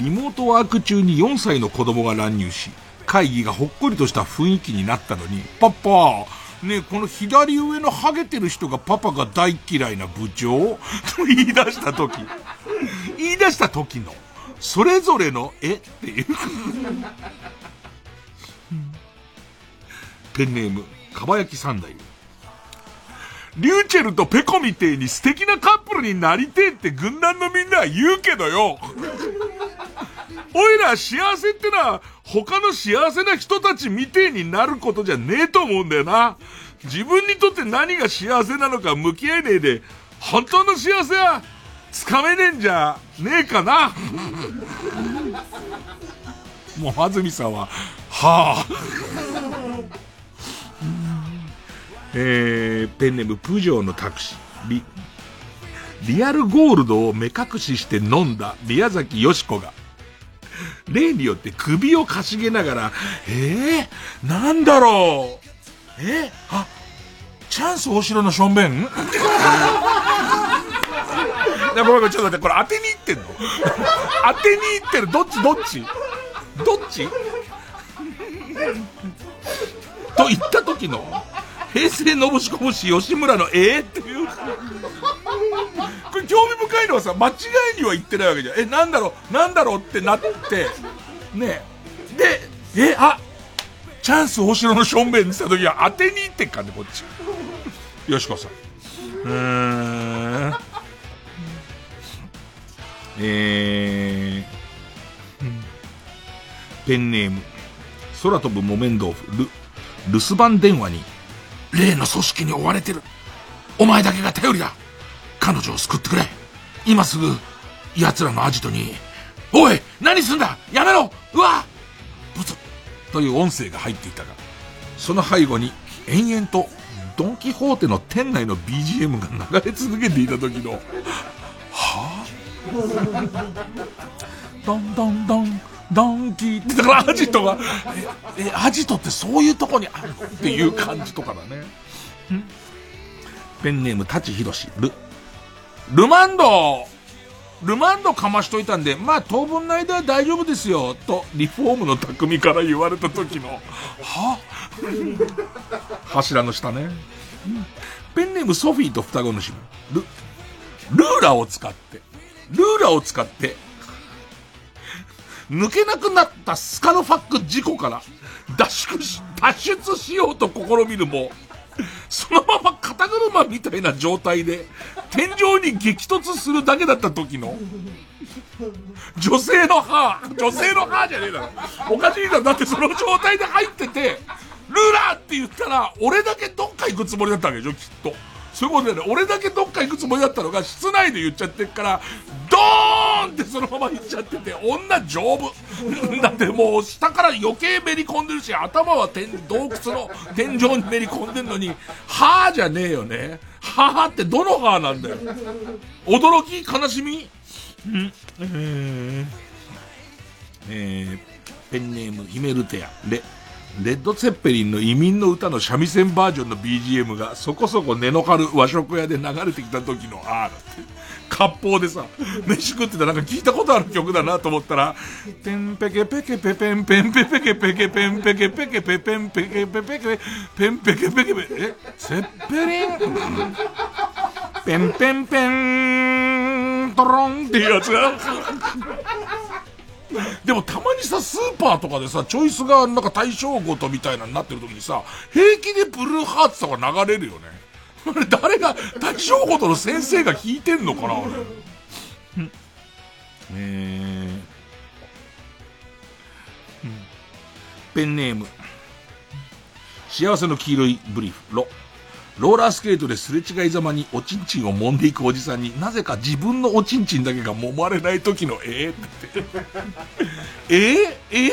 Speaker 1: リモートワーク中に4歳の子供が乱入し、会議がほっこりとした雰囲気になったのに、パパ、ねえこの左上のハゲてる人がパパが大嫌いな部長？*laughs* と言い出した時、言い出した時の、それぞれの絵っていう *laughs* ペンネーム、かば焼き三代。リューチェルとペコみてえに素敵なカップルになりてえって軍団のみんなは言うけどよ。*laughs* おいら幸せってのは他の幸せな人たちみてえになることじゃねえと思うんだよな。自分にとって何が幸せなのか向き合えねえで、本当の幸せはつかめねえんじゃねえかな。*laughs* もう、安住さんは、はあ。えー、ペンネームプジョーのタクシー、リ、リアルゴールドを目隠しして飲んだ宮崎よしこが、例によって首をかしげながら、えー、なんだろう。えー、あ、チャンス大城のしょんべん？ごめんごめん、ちょっと待って、これ当てにいってんの？当てにいってる。どっち？どっち？どっち？と言った時の、平成のぶしこぶし吉村のええっていう。これ興味深いのはさ、間違いには言ってないわけじゃん。え、なんだろう、なんだろう？ってなって、ねで、え、あ、チャンス大城の正面にした時は当てに行ってっかね、こっち。よしこさん。うーん。えー、ペンネーム、空飛ぶ木綿豆腐、ル、留守番電話に例の組織に追われてる。お前だけが頼りだ。彼女を救ってくれ。今すぐ、奴らのアジトに、おい何すんだ？やめろうわブツという音声が入っていたが、その背後に延々とドンキホーテの店内の BGM が流れ続けていた時の、はぁ、*laughs* ドンドンドン、ドンキーって、だからアジトが、え、え、アジトってそういうとこにあるのっていう感じとかだね。んペンネーム、舘ひろし、ル、ルマンドルマンドかましといたんで、まあ当分の間は大丈夫ですよ、と、リフォームの匠から言われた時の、は？柱の下ね。ペンネームソフィーと双子の姉妹。ル、ルーラーを使って、ルーラーを使って、抜けなくなったスカルファック事故から脱出し、脱出しようと試みるも、そのまま肩車みたいな状態で、天井に激突するだけだった時の、女性の歯、女性の歯じゃねえだろ。おかしいだろ。だってその状態で入ってて、ルーラーって言ったら、俺だけどっか行くつもりだったわけでしょ、きっと。そういうことでね、俺だけどっか行くつもりだったのが、室内で言っちゃってっから、ドーンってそのまま行っちゃってて、女丈夫。*laughs* だってもう下から余計めり込んでるし、頭は天洞窟の天井にめり込んでんのに、はぁじゃねえよね。はぁってどのはぁなんだよ。驚き？悲しみ？うんえー、えー、ペンネームヒメルテア。レ。レッド・ツェッペリンの移民の歌の三味線バージョンの BGM がそこそこ根の張る和食屋で流れてきた時のあーだって。割烹でさ、飯食ってたなんか聞いたことある曲だなと思ったら、ペンペケペケペペンペンペペケペケペンペケペケペペンペケペペケペンペケペケペえ？ツェッペリン？ペンペンペントロンっていうやつ *laughs* でもたまにさ、スーパーとかでさ、チョイスがなんか対象ごとみたいなになってる時にさ、平気でブルーハーツとか流れるよね。あ *laughs* れ誰が、対象ごとの先生が弾いてんのかな、あれ。*laughs* えー、ペンネーム。幸せの黄色いブリーフ、ロ。ローラースケートですれ違いざまにおちんちんを揉んでいくおじさんになぜか自分のおちんちんだけが揉まれない時のえー、って。えー、えー、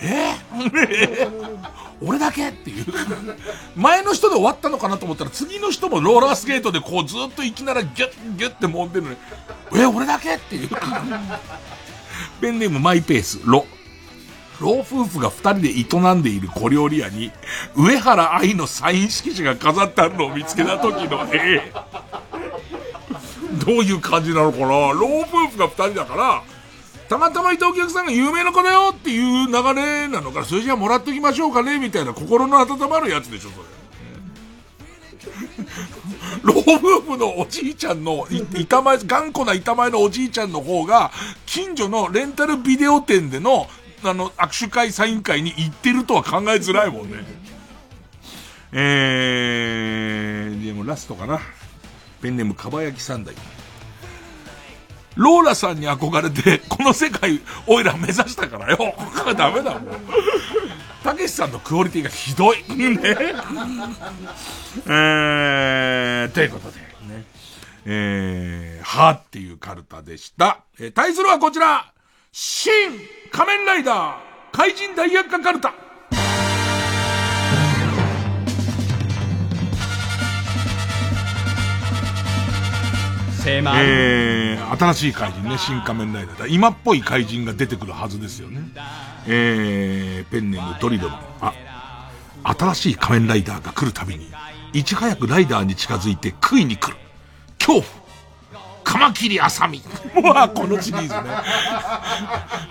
Speaker 1: えー、えー、俺だけっていう。前の人で終わったのかなと思ったら次の人もローラースケートでこうずっと行きながらギュッギュッって揉んでるのに、え、俺だけっていう。ペンネームマイペース、ロ。老夫婦が二人で営んでいる小料理屋に、上原愛のサイン色紙が飾ってあるのを見つけた時の、ええどういう感じなのかな？老夫婦が二人だから、たまたまいたお客さんが有名な子だよっていう流れなのから、それじゃあもらっときましょうかね？みたいな心の温まるやつでしょ、それ。老夫婦のおじいちゃんの、板前、頑固な板前のおじいちゃんの方が、近所のレンタルビデオ店でのあの、握手会、サイン会に行ってるとは考えづらいもんね。えー、でもラストかな。ペンネーム、かばやき三代。ローラさんに憧れて、この世界、おいら目指したからよ。ダメだもん。たけしさんのクオリティがひどい。ね。えー、ということで、ね。えー、はっていうカルタでした。えー、対するはこちら新仮面ライダー怪人大役化カルタえー、新しい怪人ね、新仮面ライダー。今っぽい怪人が出てくるはずですよね。えー、ペンネームドリルマン。あ、新しい仮面ライダーが来るたびに、いち早くライダーに近づいて食いに来る。恐怖。カマキリアサミ。わこのシリーズね。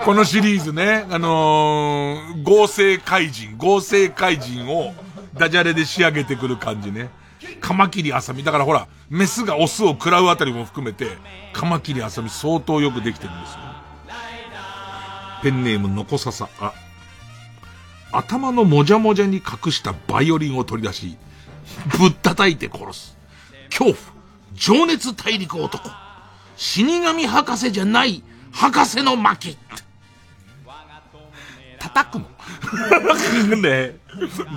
Speaker 1: このシリーズね、あのー、合成怪人、合成怪人をダジャレで仕上げてくる感じね。カマキリアサミ。だからほら、メスがオスを食らうあたりも含めて、カマキリアサミ相当よくできてるんですよ。ペンネームノコササ。あ、頭のもじゃもじゃに隠したバイオリンを取り出し、ぶったたいて殺す。恐怖、情熱大陸男。死神博士じゃない博士の巻。叩くの？*laughs* ね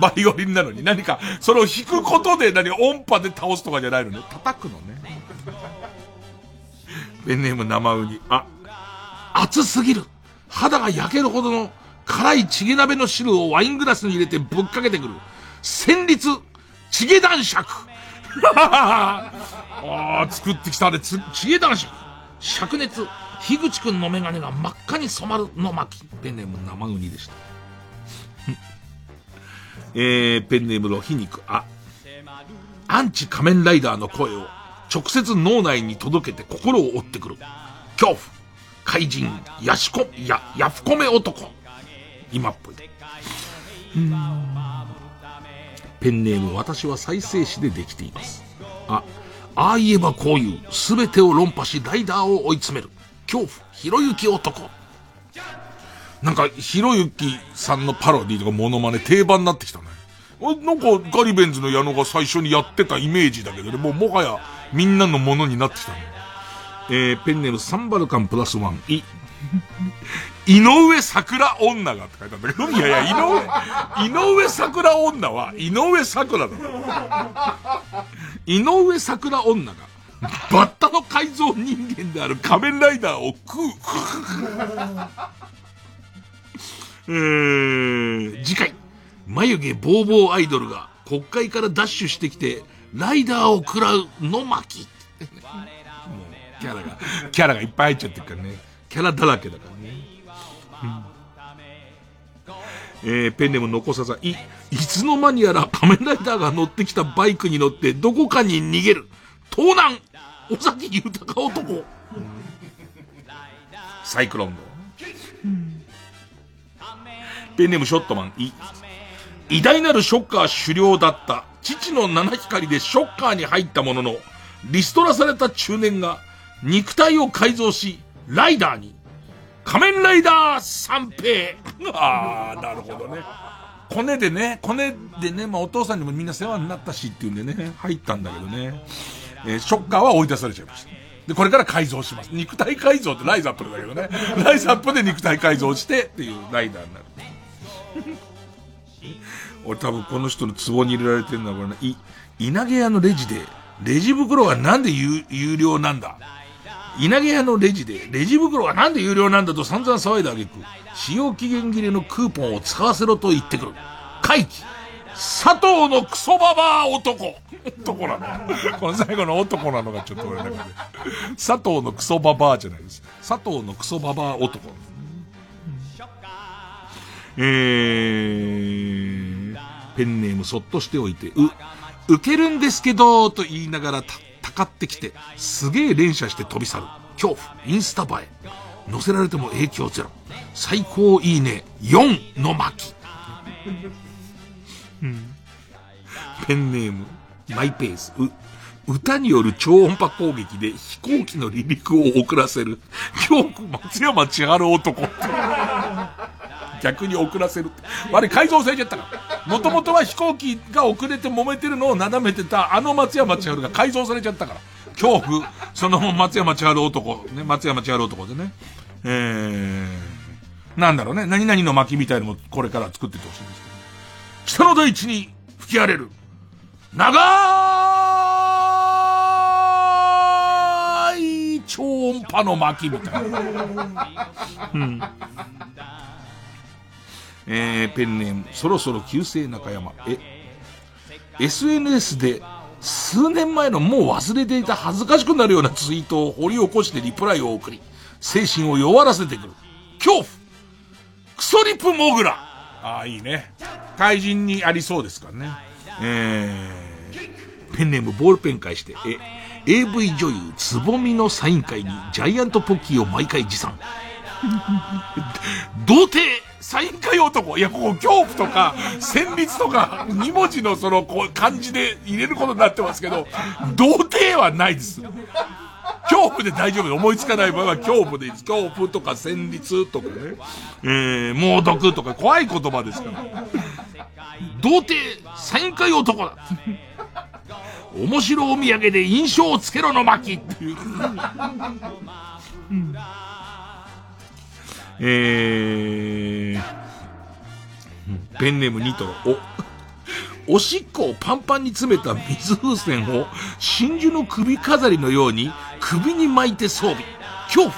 Speaker 1: バイオリンなのに何か、それを弾くことで何音波で倒すとかじゃないのね。叩くのね。ペンネーム生ウニ。あ、熱すぎる。肌が焼けるほどの辛いチゲ鍋の汁をワイングラスに入れてぶっかけてくる。戦慄、チゲ男爵。*laughs* ああ、作ってきたで、つ、ちげ男子。灼熱、樋口くんのメガネが真っ赤に染まるの巻。ペンネーム生ウニでした。*laughs* えー、ペンネームロヒ肉。あ、アンチ仮面ライダーの声を直接脳内に届けて心を折ってくる。恐怖、怪人、ヤシコ、や、ヤフコメ男。今っぽい。ペンネーム私は再生紙でできています。あ、ああ言えばこういう、すべてを論破しライダーを追い詰める。恐怖、ひろゆき男。なんか、ひろゆきさんのパロディとかモノマネ定番になってきたね。なんか、ガリベンズの矢野が最初にやってたイメージだけどね、もうもはやみんなのものになってきたね。えー、ペンネームサンバルカンプラスワン、い。井上桜女がって書いてあるんだけど、いやいや、井上、井上桜女は井上桜だ井上桜女が、バッタの改造人間である仮面ライダーを食う。えー、次回、眉毛ボーボーアイドルが国会からダッシュしてきて、ライダーを食らうの巻。キャラが、キャラがいっぱい入っちゃってるからね。キャラだらけだからね。えー、ペンネーム残ささい、いつの間にやら仮面ライダーが乗ってきたバイクに乗ってどこかに逃げる。盗難。尾崎豊男、うん、サイクロンド。ペンネームショットマン、い、偉大なるショッカー狩猟だった。父の七光でショッカーに入ったものの、リストラされた中年が肉体を改造し、ライダーに、仮面ライダー三平。ああ、なるほどね。コネでね、コネでね、まあお父さんにもみんな世話になったしっていうんでね、入ったんだけどね。えー、ショッカーは追い出されちゃいました。で、これから改造します。肉体改造ってライザップだけどね。ライザップで肉体改造してっていうライダーになる。俺多分この人の壺に入れられてるのはこれね、い、稲毛屋のレジで、レジ袋がなんで有有料なんだ稲毛屋のレジで、レジ袋がなんで有料なんだと散々騒いだあげく、使用期限切れのクーポンを使わせろと言ってくる。回帰佐藤のクソババア男男なのこの最後の男なのがちょっと俺だけで。佐藤のクソババアじゃないです。佐藤のクソババア男。えー、ペンネームそっとしておいて、う、受けるんですけど、と言いながら、たかかってきて、すげえ連射して飛び去る。恐怖、インスタ映え。載せられても影響ゼロ。最高いいね、4の巻。うん、ペンネーム、マイペース、う、歌による超音波攻撃で飛行機の離陸を遅らせる。恐怖、松山千春男。逆に遅らせる。あれ改造されちゃったから。もともとは飛行機が遅れて揉めてるのを眺めてたあの松山千春が改造されちゃったから。恐怖、その松山千春男、ね、松山千春男でね。えー、なんだろうね、何々の巻みたいのもこれから作っててほしいんですけど。北の大地に吹き荒れる。長い超音波の巻みたいな。うん。えー、ペンネーム、そろそろ旧姓中山。え、SNS で数年前のもう忘れていた恥ずかしくなるようなツイートを掘り起こしてリプライを送り、精神を弱らせてくる。恐怖クソリプモグラああ、いいね。怪人にありそうですからね。えー、ペンネームボールペン返して、え、AV 女優つぼみのサイン会にジャイアントポッキーを毎回持参。*laughs* 童貞サイン会男いや、ここ恐怖とか、戦慄とか、2文字のその、こう、漢字で入れることになってますけど、童貞はないです。恐怖で大丈夫思いつかない場合は恐怖でいいです。恐怖とか戦慄とかね。えー、猛毒とか怖い言葉ですから。童貞、サイン会男だ。面白お土産で印象をつけろの巻っていう。うんえー、ペンネームニトロ。お、おしっこをパンパンに詰めた水風船を真珠の首飾りのように首に巻いて装備。恐怖。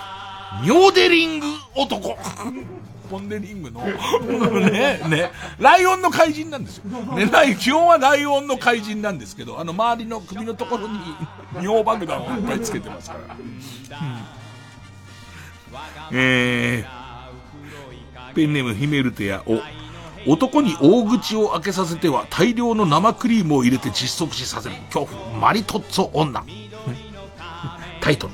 Speaker 1: ミョーデリング男。ポンデリングの、*laughs* ね、ね、ライオンの怪人なんですよ。ね、ライ、基本はライオンの怪人なんですけど、あの周りの首のところに尿爆弾をいっぱいつけてますから。うん、えー、ペンネームヒメルテやお、男に大口を開けさせては大量の生クリームを入れて窒息死させる恐怖マリトッツォ女。*laughs* タイトル。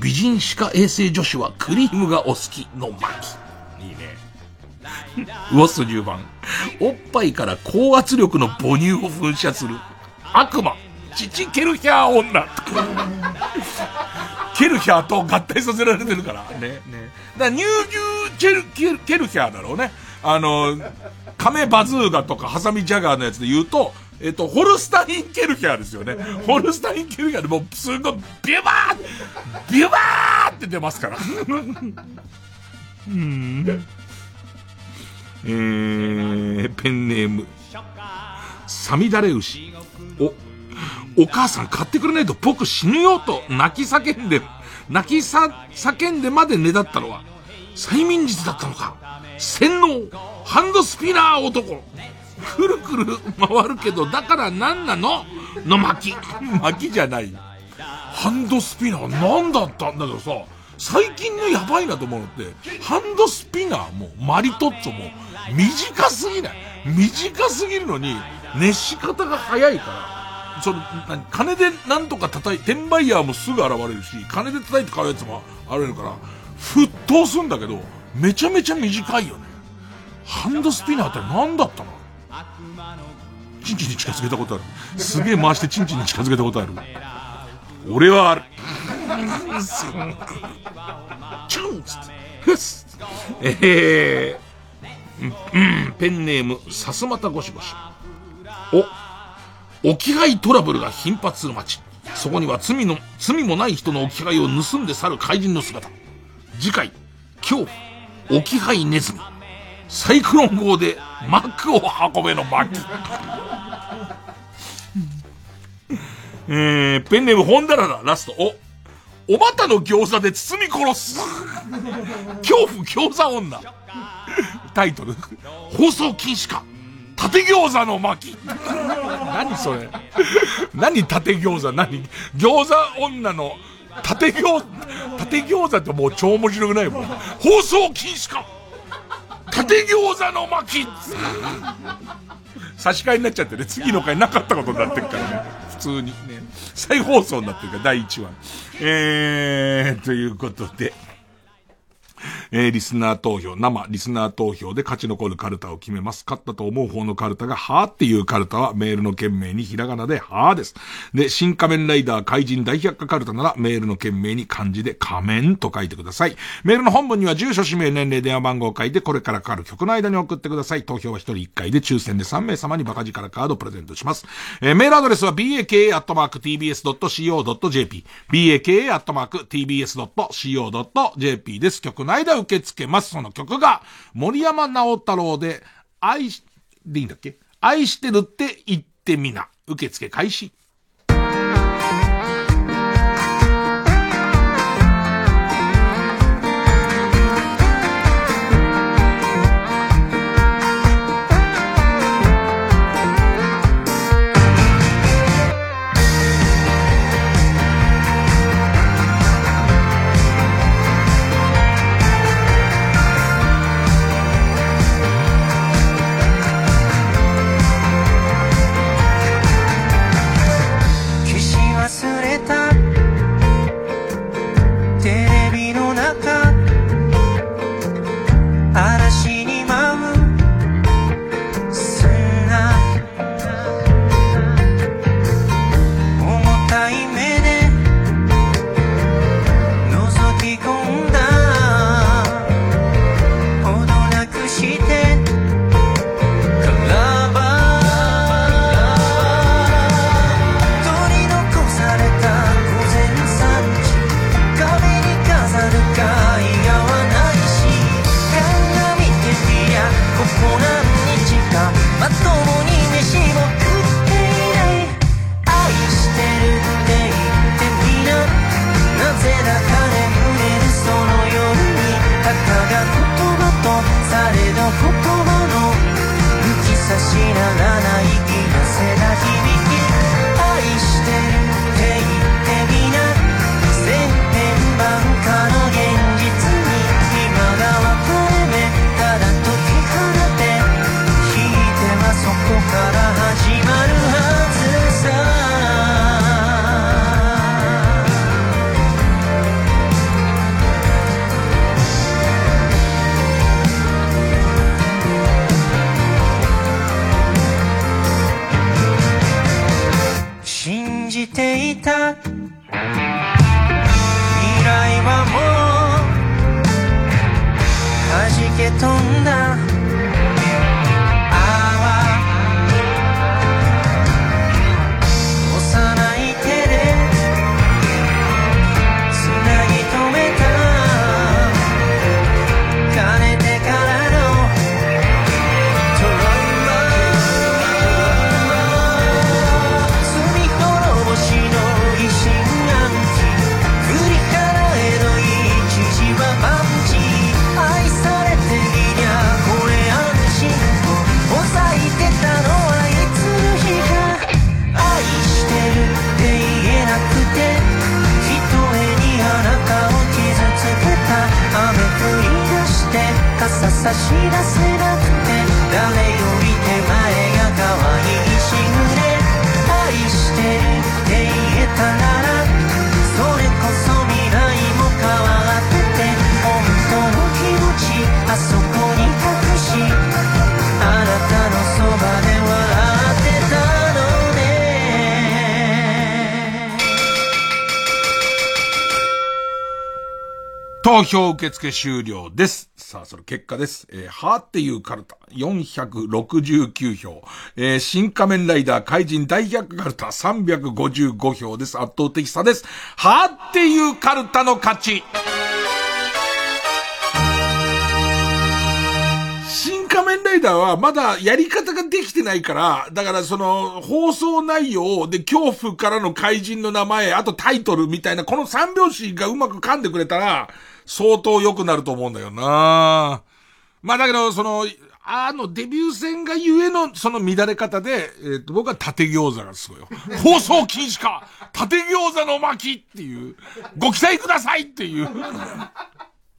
Speaker 1: 美人歯科衛生女子はクリームがお好きの巻。いいね。ウォス10番。おっぱいから高圧力の母乳を噴射する悪魔。父ケルヒャー女。ケルヒャーと合体させられてるから。ね、ね。だからニュージュケル、ケル、ケルヒャーだろうね。あの、カメバズーガとかハサミジャガーのやつで言うと、えっと、ホルスタイン・ケルヒャーですよね。ホルスタイン・ケルヒャーでもう、すごい、ビュバービュバーって出ますから。うん。えー、ペンネーム、サミダレ牛。お、お母さん買ってくれないと僕死ぬよと泣き叫んで、泣きさ、叫んでまでねだったのは、催眠術だったのか。洗脳、ハンドスピナー男。くるくる回るけど、だから何なの？の巻。巻じゃない。ハンドスピナー何だったんだけどさ、最近のやばいなと思うのって、ハンドスピナーもマリトッツォも短すぎない。短すぎるのに、熱し方が早いから、その、金でなんとか叩い、転売ヤーもすぐ現れるし、金で叩いて買うやつも現れるから、沸騰するんだけど、めちゃめちゃ短いよね。ハンドスピナーって何だったの？チンチンに近づけたことある。すげえ回してチンチンに近づけたことある。俺はある。チュンつって。ふっえー、うん、ペンネーム、さすまたゴシゴシ。お、置き配トラブルが頻発する街。そこには罪の、罪もない人の置き配を盗んで去る怪人の姿。次回、恐怖、置き配ネズミ。サイクロン号でマックを運べの巻。*laughs* えー、ペンネーム本棚だ、ララ、ラスト。お、おばたの餃子で包み殺す。恐怖餃子女。タイトル、放送禁止か。縦餃子の巻。何それ？何縦餃子？何？餃子女の縦餃、縦餃子ってもう超面白くないもん。放送禁止か縦餃子の巻差し替えになっちゃってね、次の回なかったことになってるからね。普通にね。再放送になってるから、第1話。えー、ということで。えー、リスナー投票、生リスナー投票で勝ち残るカルタを決めます。勝ったと思う方のカルタが、はーっていうカルタはメールの件名にひらがなで、はーです。で、新仮面ライダー怪人大百科カルタならメールの件名に漢字で仮面と書いてください。メールの本文には住所、氏名、年齢、電話番号を書いて、これからかかる曲の間に送ってください。投票は1人1回で抽選で3名様にバカ力カードをプレゼントします。えー、メールアドレスは baka.tbs.co.jp baka.tbs.co.jp です。曲の間受け付けます。その曲が、森山直太朗で、愛し、でいいんだっけ？愛してるって言ってみな。受付開始。投票受付終了です。さあ、その結果です。えー、はーっていうカルタ、469票。えー、新仮面ライダー怪人大百カルタ、355票です。圧倒的差です。はーっていうカルタの勝ち。新仮面ライダーはまだやり方ができてないから、だからその放送内容で恐怖からの怪人の名前、あとタイトルみたいなこの三拍子がうまく噛んでくれたら相当良くなると思うんだよなまあだけどその、あのデビュー戦がゆえのその乱れ方で、えっ、と僕は縦餃子がすごいよ。*laughs* 放送禁止か縦餃子の巻っていう、ご期待くださいっていう。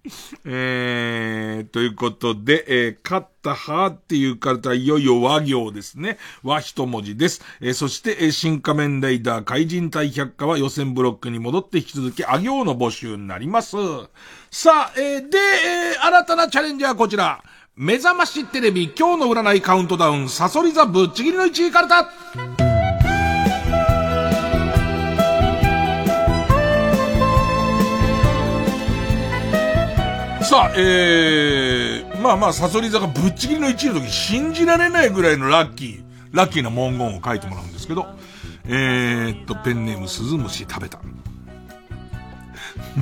Speaker 1: *laughs* えー、ということで、えー、勝ったはっていうカルタいよいよ和行ですね。和一文字です。えー、そして、えー、新仮面ライダー怪人対百科は予選ブロックに戻って引き続き、あ行の募集になります。さあ、えー、で、えー、新たなチャレンジはこちら。目覚ましテレビ今日の占いカウントダウン、サソリ座ぶっちぎりの1位カルタさあ、えー、まあまあ、サソリ座がぶっちぎりの1位の時、信じられないぐらいのラッキー、ラッキーな文言を書いてもらうんですけど、えーっと、ペンネームスズムシ食べた。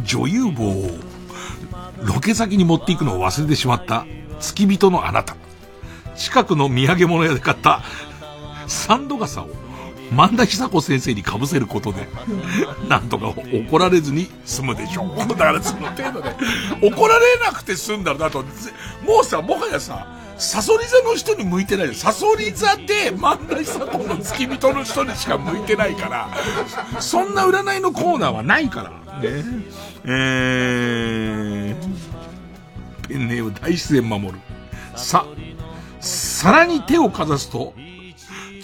Speaker 1: 女優帽をロケ先に持っていくのを忘れてしまった付き人のあなた。近くの土産物屋で買ったサンド傘を万田久子先生に被せることで、*laughs* なんとか怒られずに済むでしょう。*laughs* だからその程度で、*laughs* 怒られなくて済んだらだと、もうさ、もはやさ、サソリ座の人に向いてないサソリ座で万田久子の付き人の人にしか向いてないから、そんな占いのコーナーはないから。ね。えー、ペンネーム大自然守る。さ、皿に手をかざすと、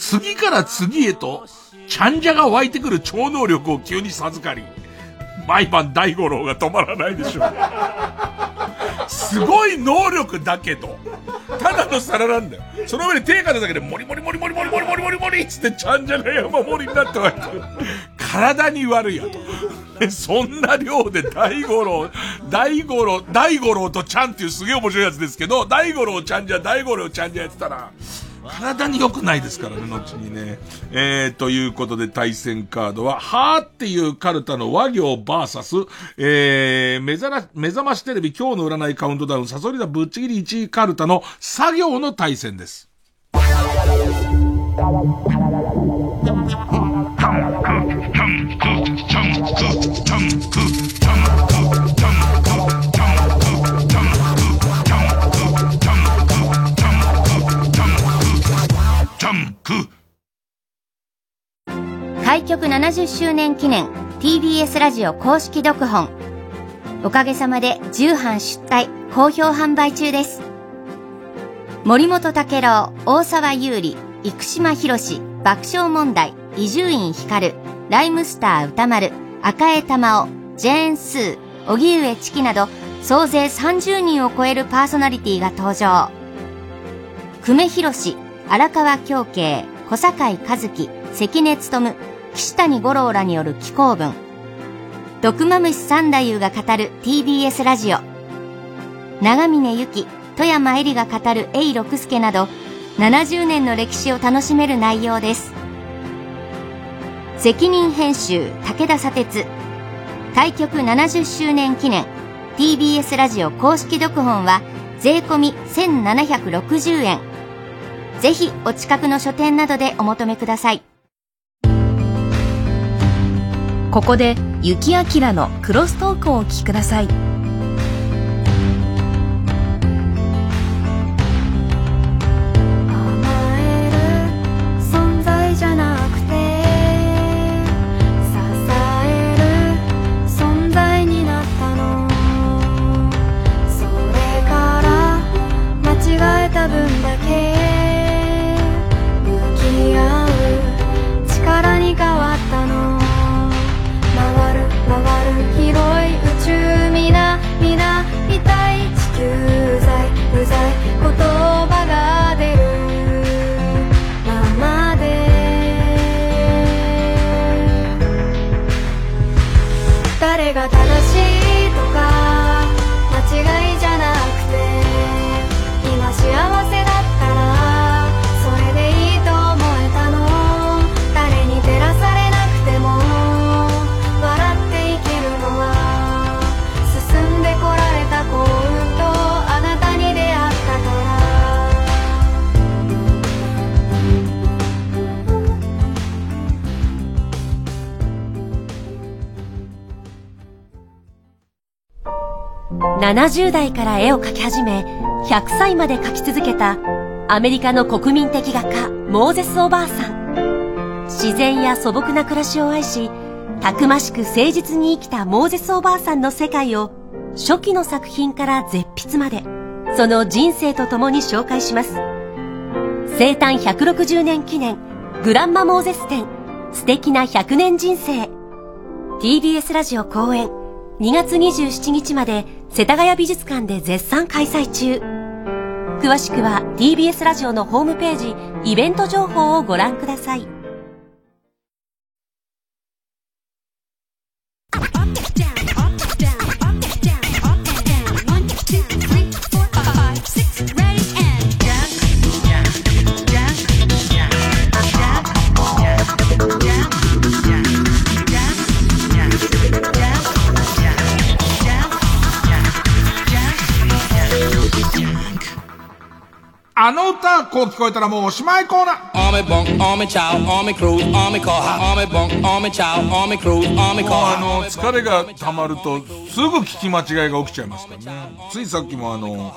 Speaker 1: 次から次へと、ちゃんじゃが湧いてくる超能力を急に授かり、毎晩大五郎が止まらないでしょう。すごい能力だけど、ただの皿なんだよ。その上に手かざすだけで、モリモリモリモリモリモリモリモリモリっつってちゃんじゃが山盛りになって湧いてくる。体に悪いやと。そんな量で大五郎、大五郎、大五郎とちゃんっていうすげえ面白いやつですけど、大五郎ちゃんじゃ、大五郎ちゃんじゃやってたら、体に良くないですからね、後にね。えー、ということで対戦カードは、はーっていうカルタの和行バーサス、えー、目覚ら、目覚ましテレビ今日の占いカウントダウン、サソリダぶっちぎり1位カルタの作業の対戦です。
Speaker 22: 開局70周年記念 TBS ラジオ公式読本。おかげさまで重版出題好評販売中です。森本武郎大沢優里生島博士爆笑問題伊集院光ライムスター歌丸赤江玉緒ジェーン・スー荻上チキなど総勢30人を超えるパーソナリティが登場。久米宏荒川京慶小堺一樹関根勤岸谷五郎らによる紀行文。毒マムシ三太夫が語る TBS ラジオ。長峰由紀富山恵里が語る永六輔など70年の歴史を楽しめる内容です。責任編集武田砂鉄。開局70周年記念 TBS ラジオ公式読本は税込1760円。ぜひお近くの書店などでお求めください。
Speaker 14: ここで雪明のクロストークをお聞きください。
Speaker 23: 70代から絵を描き始め、100歳まで描き続けたアメリカの国民的画家、モーゼス・おばあさん。自然や素朴な暮らしを愛し、たくましく誠実に生きたモーゼス・おばあさんの世界を、初期の作品から絶筆まで、その人生とともに紹介します。生誕160年記念、グランマ・モーゼス展、素敵な100年人生。TBS ラジオ公演、2月27日まで世田谷美術館で絶賛開催中。詳しくは TBS ラジオのホームページ、イベント情報をご覧ください。
Speaker 1: あの歌、こう聞こえたらもうおしまいコーナー。
Speaker 2: Army bunk, army chow, army cruise, army car, army bunk, army chow, army cruise, army
Speaker 1: もう
Speaker 2: car.
Speaker 1: あの、疲れが溜まると、すぐ聞き間違いが起きちゃいますからね。ついさっきもあの、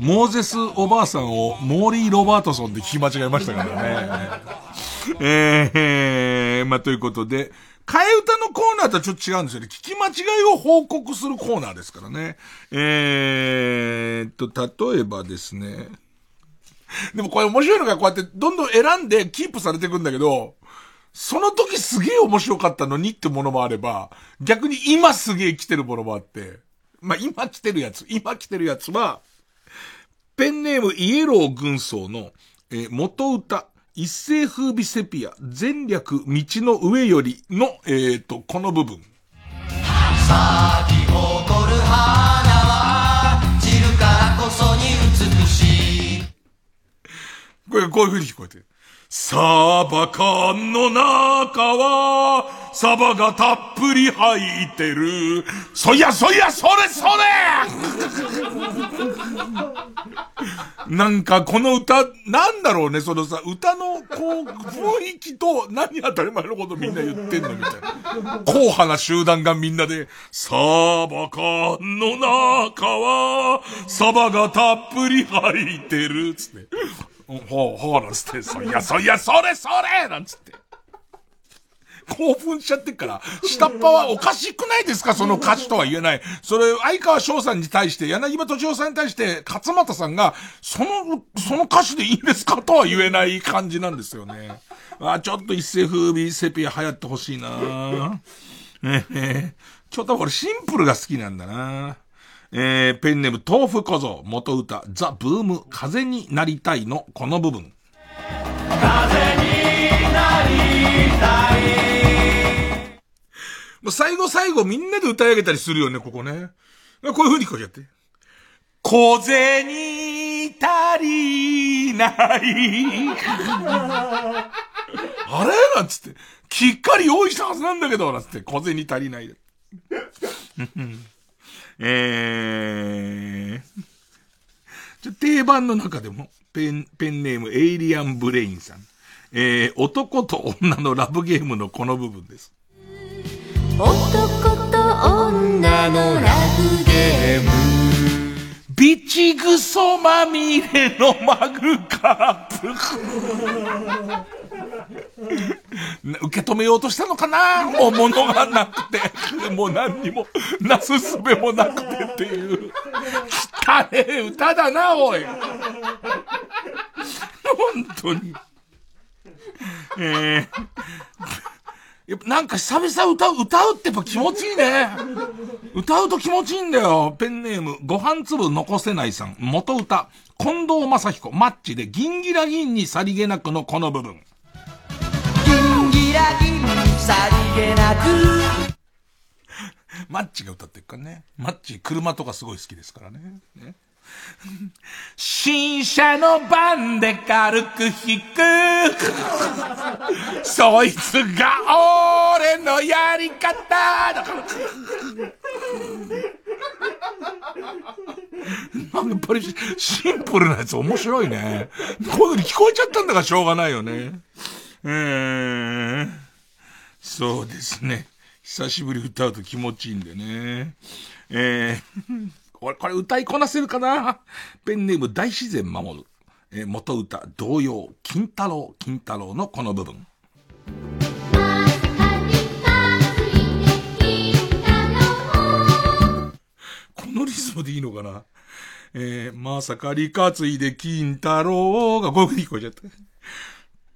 Speaker 1: モーゼスおばあさんをモーリー・ロバートソンで聞き間違えましたからね。えー、まあ、ということで、替え歌のコーナーとはちょっと違うんですよね。聞き間違いを報告するコーナーですからね。えーっと、例えばですね。でもこれ面白いのがこうやってどんどん選んでキープされていくんだけど、その時すげえ面白かったのにってものもあれば、逆に今すげえ来てるものもあって、まあ、今来てるやつ、今来てるやつは、ペンネームイエロー軍曹の、えー元歌、一世風靡セピア、前略道の上よりの、えーと、この部分。
Speaker 2: こ
Speaker 1: れ、こういう風に聞こえてる。サバ缶の中は、サバがたっぷり入ってる。そいやそいや、それそれ *laughs* なんかこの歌、なんだろうね、そのさ、歌の、こう、雰囲気と、何当たり前のことみんな言ってんのみたいな。硬派な集団がみんなで、サバ缶の中は、サバがたっぷり入ってる、つって。ほう、ほう、なんつって、そいや、そいや、それ、それなんつって。興奮しちゃってっから、下っ端はおかしくないですか？その歌詞とは言えない。それ、相川翔さんに対して、柳葉敏夫さんに対して、勝俣さんが、その、その歌詞でいいんですかとは言えない感じなんですよね。あ、ちょっと一世風靡セピア流行ってほしいなええちょっと俺シンプルが好きなんだなえー、ペンネーム豆腐小僧、元歌、ザ・ブーム、風になりたいの、この部分。風になりたいもう最後最後みんなで歌い上げたりするよね、ここね。こういう風に聞こえちゃって。小銭足りない。あれ？なんつって。きっかり用意したはずなんだけど、なんつって。小銭足りない。えー、ちょ定番の中でも、ペン、ペンネームエイリアンブレインさん。えー、男と女のラブゲームのこの部分です。
Speaker 13: 男と女のラブゲーム
Speaker 1: ビチグソまみれのマグカップ。受け止めようとしたのかな？もう物がなくて。もう何にも、なすすべもなくてっていう。汚え歌だな、おい。本当に。えーやっぱなんか久々歌う、歌うってやっぱ気持ちいいね。*laughs* 歌うと気持ちいいんだよ。ペンネーム、ご飯粒残せないさん。元歌、近藤正彦、マッチで、ギンギラギンにさりげなくのこの部分。
Speaker 2: ギンギラギンさりげなく *laughs*
Speaker 1: マッチが歌ってるからね。マッチ、車とかすごい好きですからね。ね新車の番で軽く引く。そいつが俺のやり方だか。やっぱりシンプルなやつ面白いね。こういう風に聞こえちゃったんだからしょうがないよね。えー、そうですね。久しぶり歌うと気持ちいいんでね。えー、これ、これ歌いこなせるかな？ペンネーム大自然守る。えー、元歌、童謡、金太郎、金太郎のこの部分。このリズムでいいのかな？えー、まさか理担いで金太郎がこういう風に聞こえちゃった。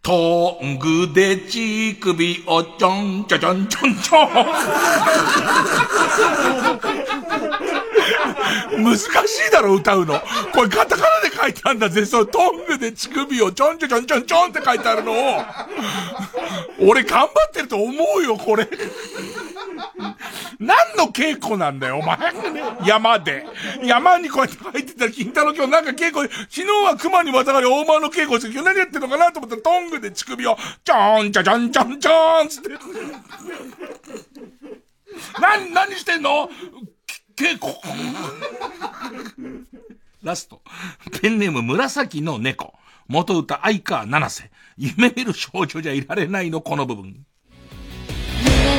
Speaker 1: トングで乳首をちょんちょちょんちょんちょん。難しいだろ、歌うの。これカタカナで書いてあるんだぜ。そう、トングで乳首をちょんちょちょんちょんちょんって書いてあるのを。俺頑張ってると思うよ、これ。何の稽古なんだよ、お前。山で。山にこうやって入ってたら、金太郎今日なんか稽古、昨日は熊にまたがり大間の稽古して、今日何やってんのかなと思ったら、トングで乳首を、ちょんちょちょんちょんちょんつって。何、何してんの？稽古。ラスト。ペンネーム紫の猫。元歌相川七瀬。夢見る少女じゃいられないの、この部分。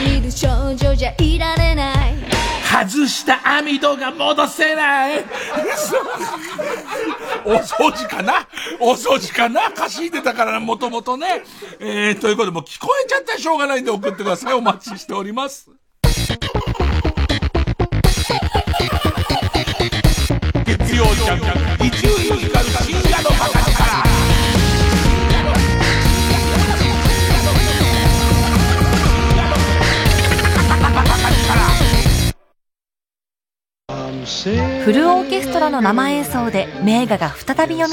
Speaker 24: 夢見る少女じゃいられない
Speaker 1: 外した網戸が戻せないお掃除かな？お掃除かな？貸し入れたからもともとね。えー、ということでもう聞こえちゃったらしょうがないんで送ってください。お待ちしております。曜ジャンク、伊集院光る深夜のバカ力。
Speaker 14: フルオーケストラの生演奏で名画が再び蘇る。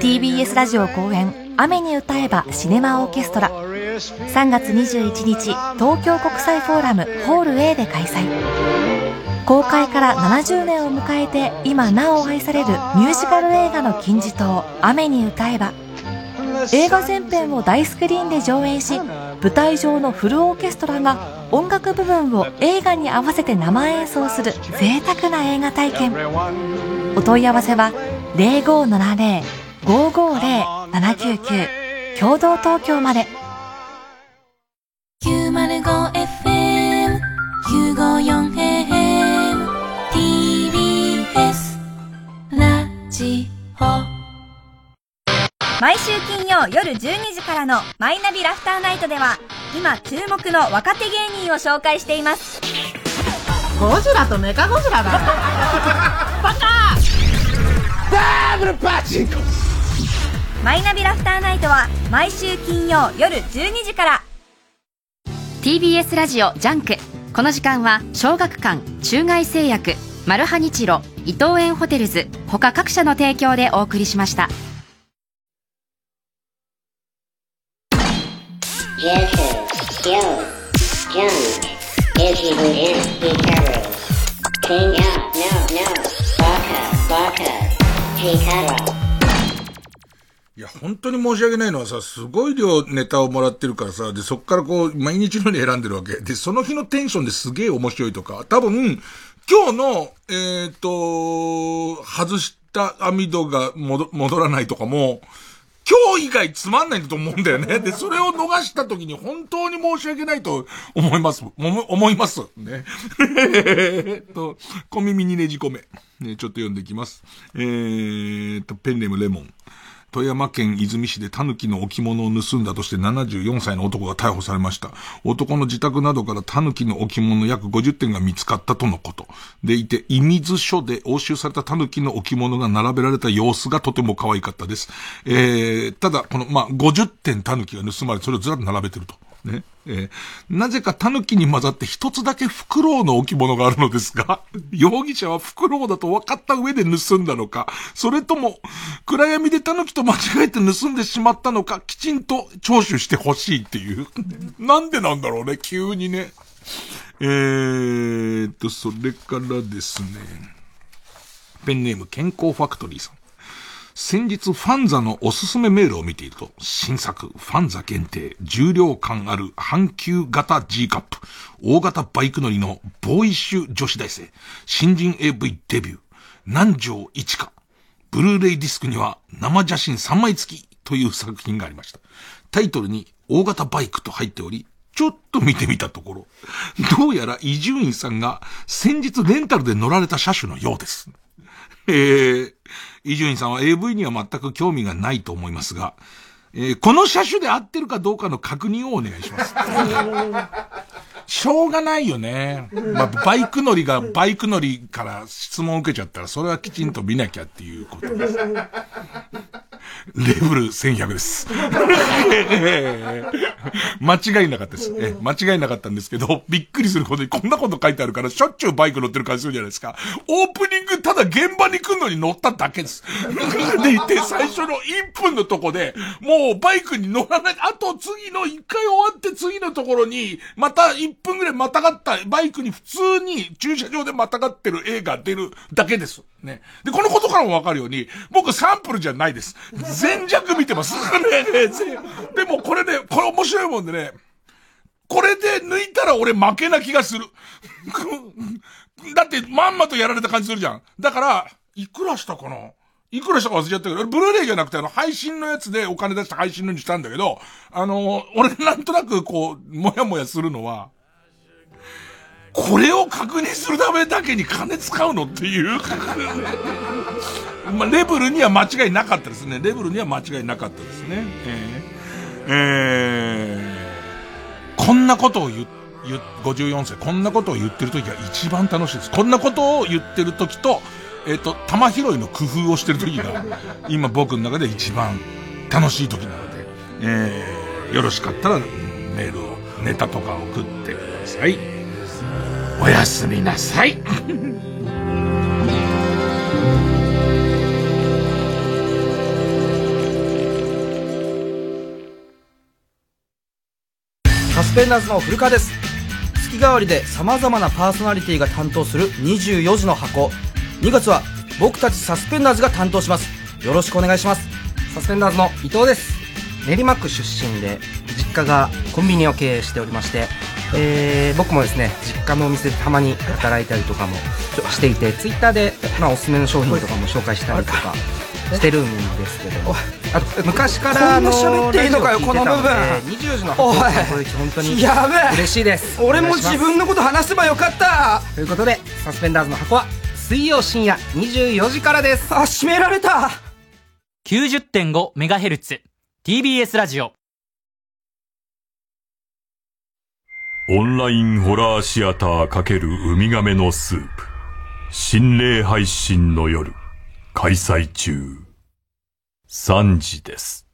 Speaker 14: TBS ラジオ公演「雨に歌えばシネマオーケストラ」3月21日東京国際フォーラムホール A で開催。公開から70年を迎えて今なお愛されるミュージカル映画の金字塔「雨に歌えば」映画全編を大スクリーンで上映し舞台上のフルオーケストラが音楽部分を映画に合わせて生演奏する贅沢な映画体験。お問い合わせは0570-550-799共同東京まで。
Speaker 24: 905FM954AM ジオ
Speaker 25: 毎週金曜夜12時からのマイナビラフターナイトでは今注目の若手芸人を紹介しています。
Speaker 26: ゴジラとメカゴジラだ。*laughs* バカ
Speaker 24: ダブルパチンコ。
Speaker 25: マイナビラフターナイトは毎週金曜夜12時から。
Speaker 20: TBS ラジオジャンク。この時間は小学館中外製薬マルハニチロ伊藤園ホテルズ他各社の提供でお送りしました
Speaker 1: いや、本当に申し訳ないのはさ、すごい量ネタをもらってるからさ、で、そっからこう、毎日のように選んでるわけ。で、その日のテンションですげえ面白いとか、多分、今日の、えっ、と、外した網戸が戻戻らないとかも、今日以外つまんないと思うんだよね。で、それを逃した時に本当に申し訳ないと思います。も思います。ね。えっと、小耳にねじ込め。ね、ちょっと読んでいきます。えーっと、ペンネームレモン。富山県泉市で狸の置物を盗んだとして74歳の男が逮捕されました。男の自宅などから狸の置物約50点が見つかったとのこと。でいて、伊水署で押収された狸の置物が並べられた様子がとても可愛かったです。えー、ただ、この、まあ、50点狸が盗まれ、それをずらっと並べてると。ね。えーなぜか狸に混ざって一つだけフクロウの置物があるのですが、*laughs* 容疑者はフクロウだと分かった上で盗んだのか、それとも、暗闇で狸と間違えて盗んでしまったのか、きちんと聴取してほしいっていう。*laughs* なんでなんだろうね、急にね。えーっと、それからですね、ペンネーム健康ファクトリーさん。先日ファンザのおすすめメールを見ていると、新作ファンザ限定重量感ある阪急型 G カップ、大型バイク乗りのボーイッシュ女子大生、新人 AV デビュー、南條一花、ブルーレイディスクには生写真3枚付きという作品がありました。タイトルに大型バイクと入っており、ちょっと見てみたところ、どうやら伊集院さんが先日レンタルで乗られた車種のようです。えー、伊集院さんは AV には全く興味がないと思いますが、えー、この車種で合ってるかどうかの確認をお願いします。*laughs* しょうがないよね。まあ、バイク乗りがバイク乗りから質問を受けちゃったら、それはきちんと見なきゃっていうこと *laughs* です。レブル1100です。間違いなかったです。え間違いなかったんですけど、びっくりするほどにこんなこと書いてあるから、しょっちゅうバイク乗ってる感じするじゃないですか。オープニングただ現場に来るのに乗っただけです。*laughs* でいて、最初の1分のとこで、もうバイクに乗らない、あと次の1回終わって次のところに、また1分ぐらいまたがった、バイクに普通に駐車場でまたがってる映画出るだけです。ね。で、このことからもわかるように、僕サンプルじゃないです。*laughs* 全弱見てます。*laughs* ね、でもこれね、これ面白いもんでね、これで抜いたら俺負けな気がする。*laughs* だってまんまとやられた感じするじゃん。だから、いくらしたかな？いくらしたか忘れちゃったけど、ブルーレイじゃなくてあの、配信のやつでお金出して配信のにしたんだけど、あの、俺なんとなくこう、もやもやするのは、これを確認するためだけに金使うのっていうまあ、レベルには間違いなかったですね。レベルには間違いなかったですね。えー、えー、こんなことを言、言、54歳、こんなことを言ってる時が一番楽しいです。こんなことを言ってる時と、えっ、ー、と、玉拾いの工夫をしてる時が、今僕の中で一番楽しい時なので、えー、よろしかったらメールを、ネタとか送ってください。おやすみなさい。
Speaker 27: サスペンダーズの古川です。月替わりで様々なパーソナリティが担当する24時の箱。2月は僕たちサスペンダーズが担当します。よろしくお願いします。
Speaker 28: サスペンダーズの伊藤です。練馬区出身で実家がコンビニを経営しておりましてえー、僕もですね実家のお店でたまに働いたりとかもしていてツイッターで、まあ、おすすめの商品とかも紹介したりとかしてるんですけどあと昔から
Speaker 27: あの喋っていいの？かよこの部分。
Speaker 28: 20時の発表これ本当に
Speaker 27: やべえ。
Speaker 28: 嬉しいです。
Speaker 27: 俺も自分のこと話せばよかった。
Speaker 28: ということでサスペンダーズの箱は水曜深夜24時からです。
Speaker 27: あ閉められた。
Speaker 29: 90.5MHz TBS ラジオ
Speaker 8: オンラインホラーシアター×ウミガメのスープ。心霊配信の夜。開催中。3時です。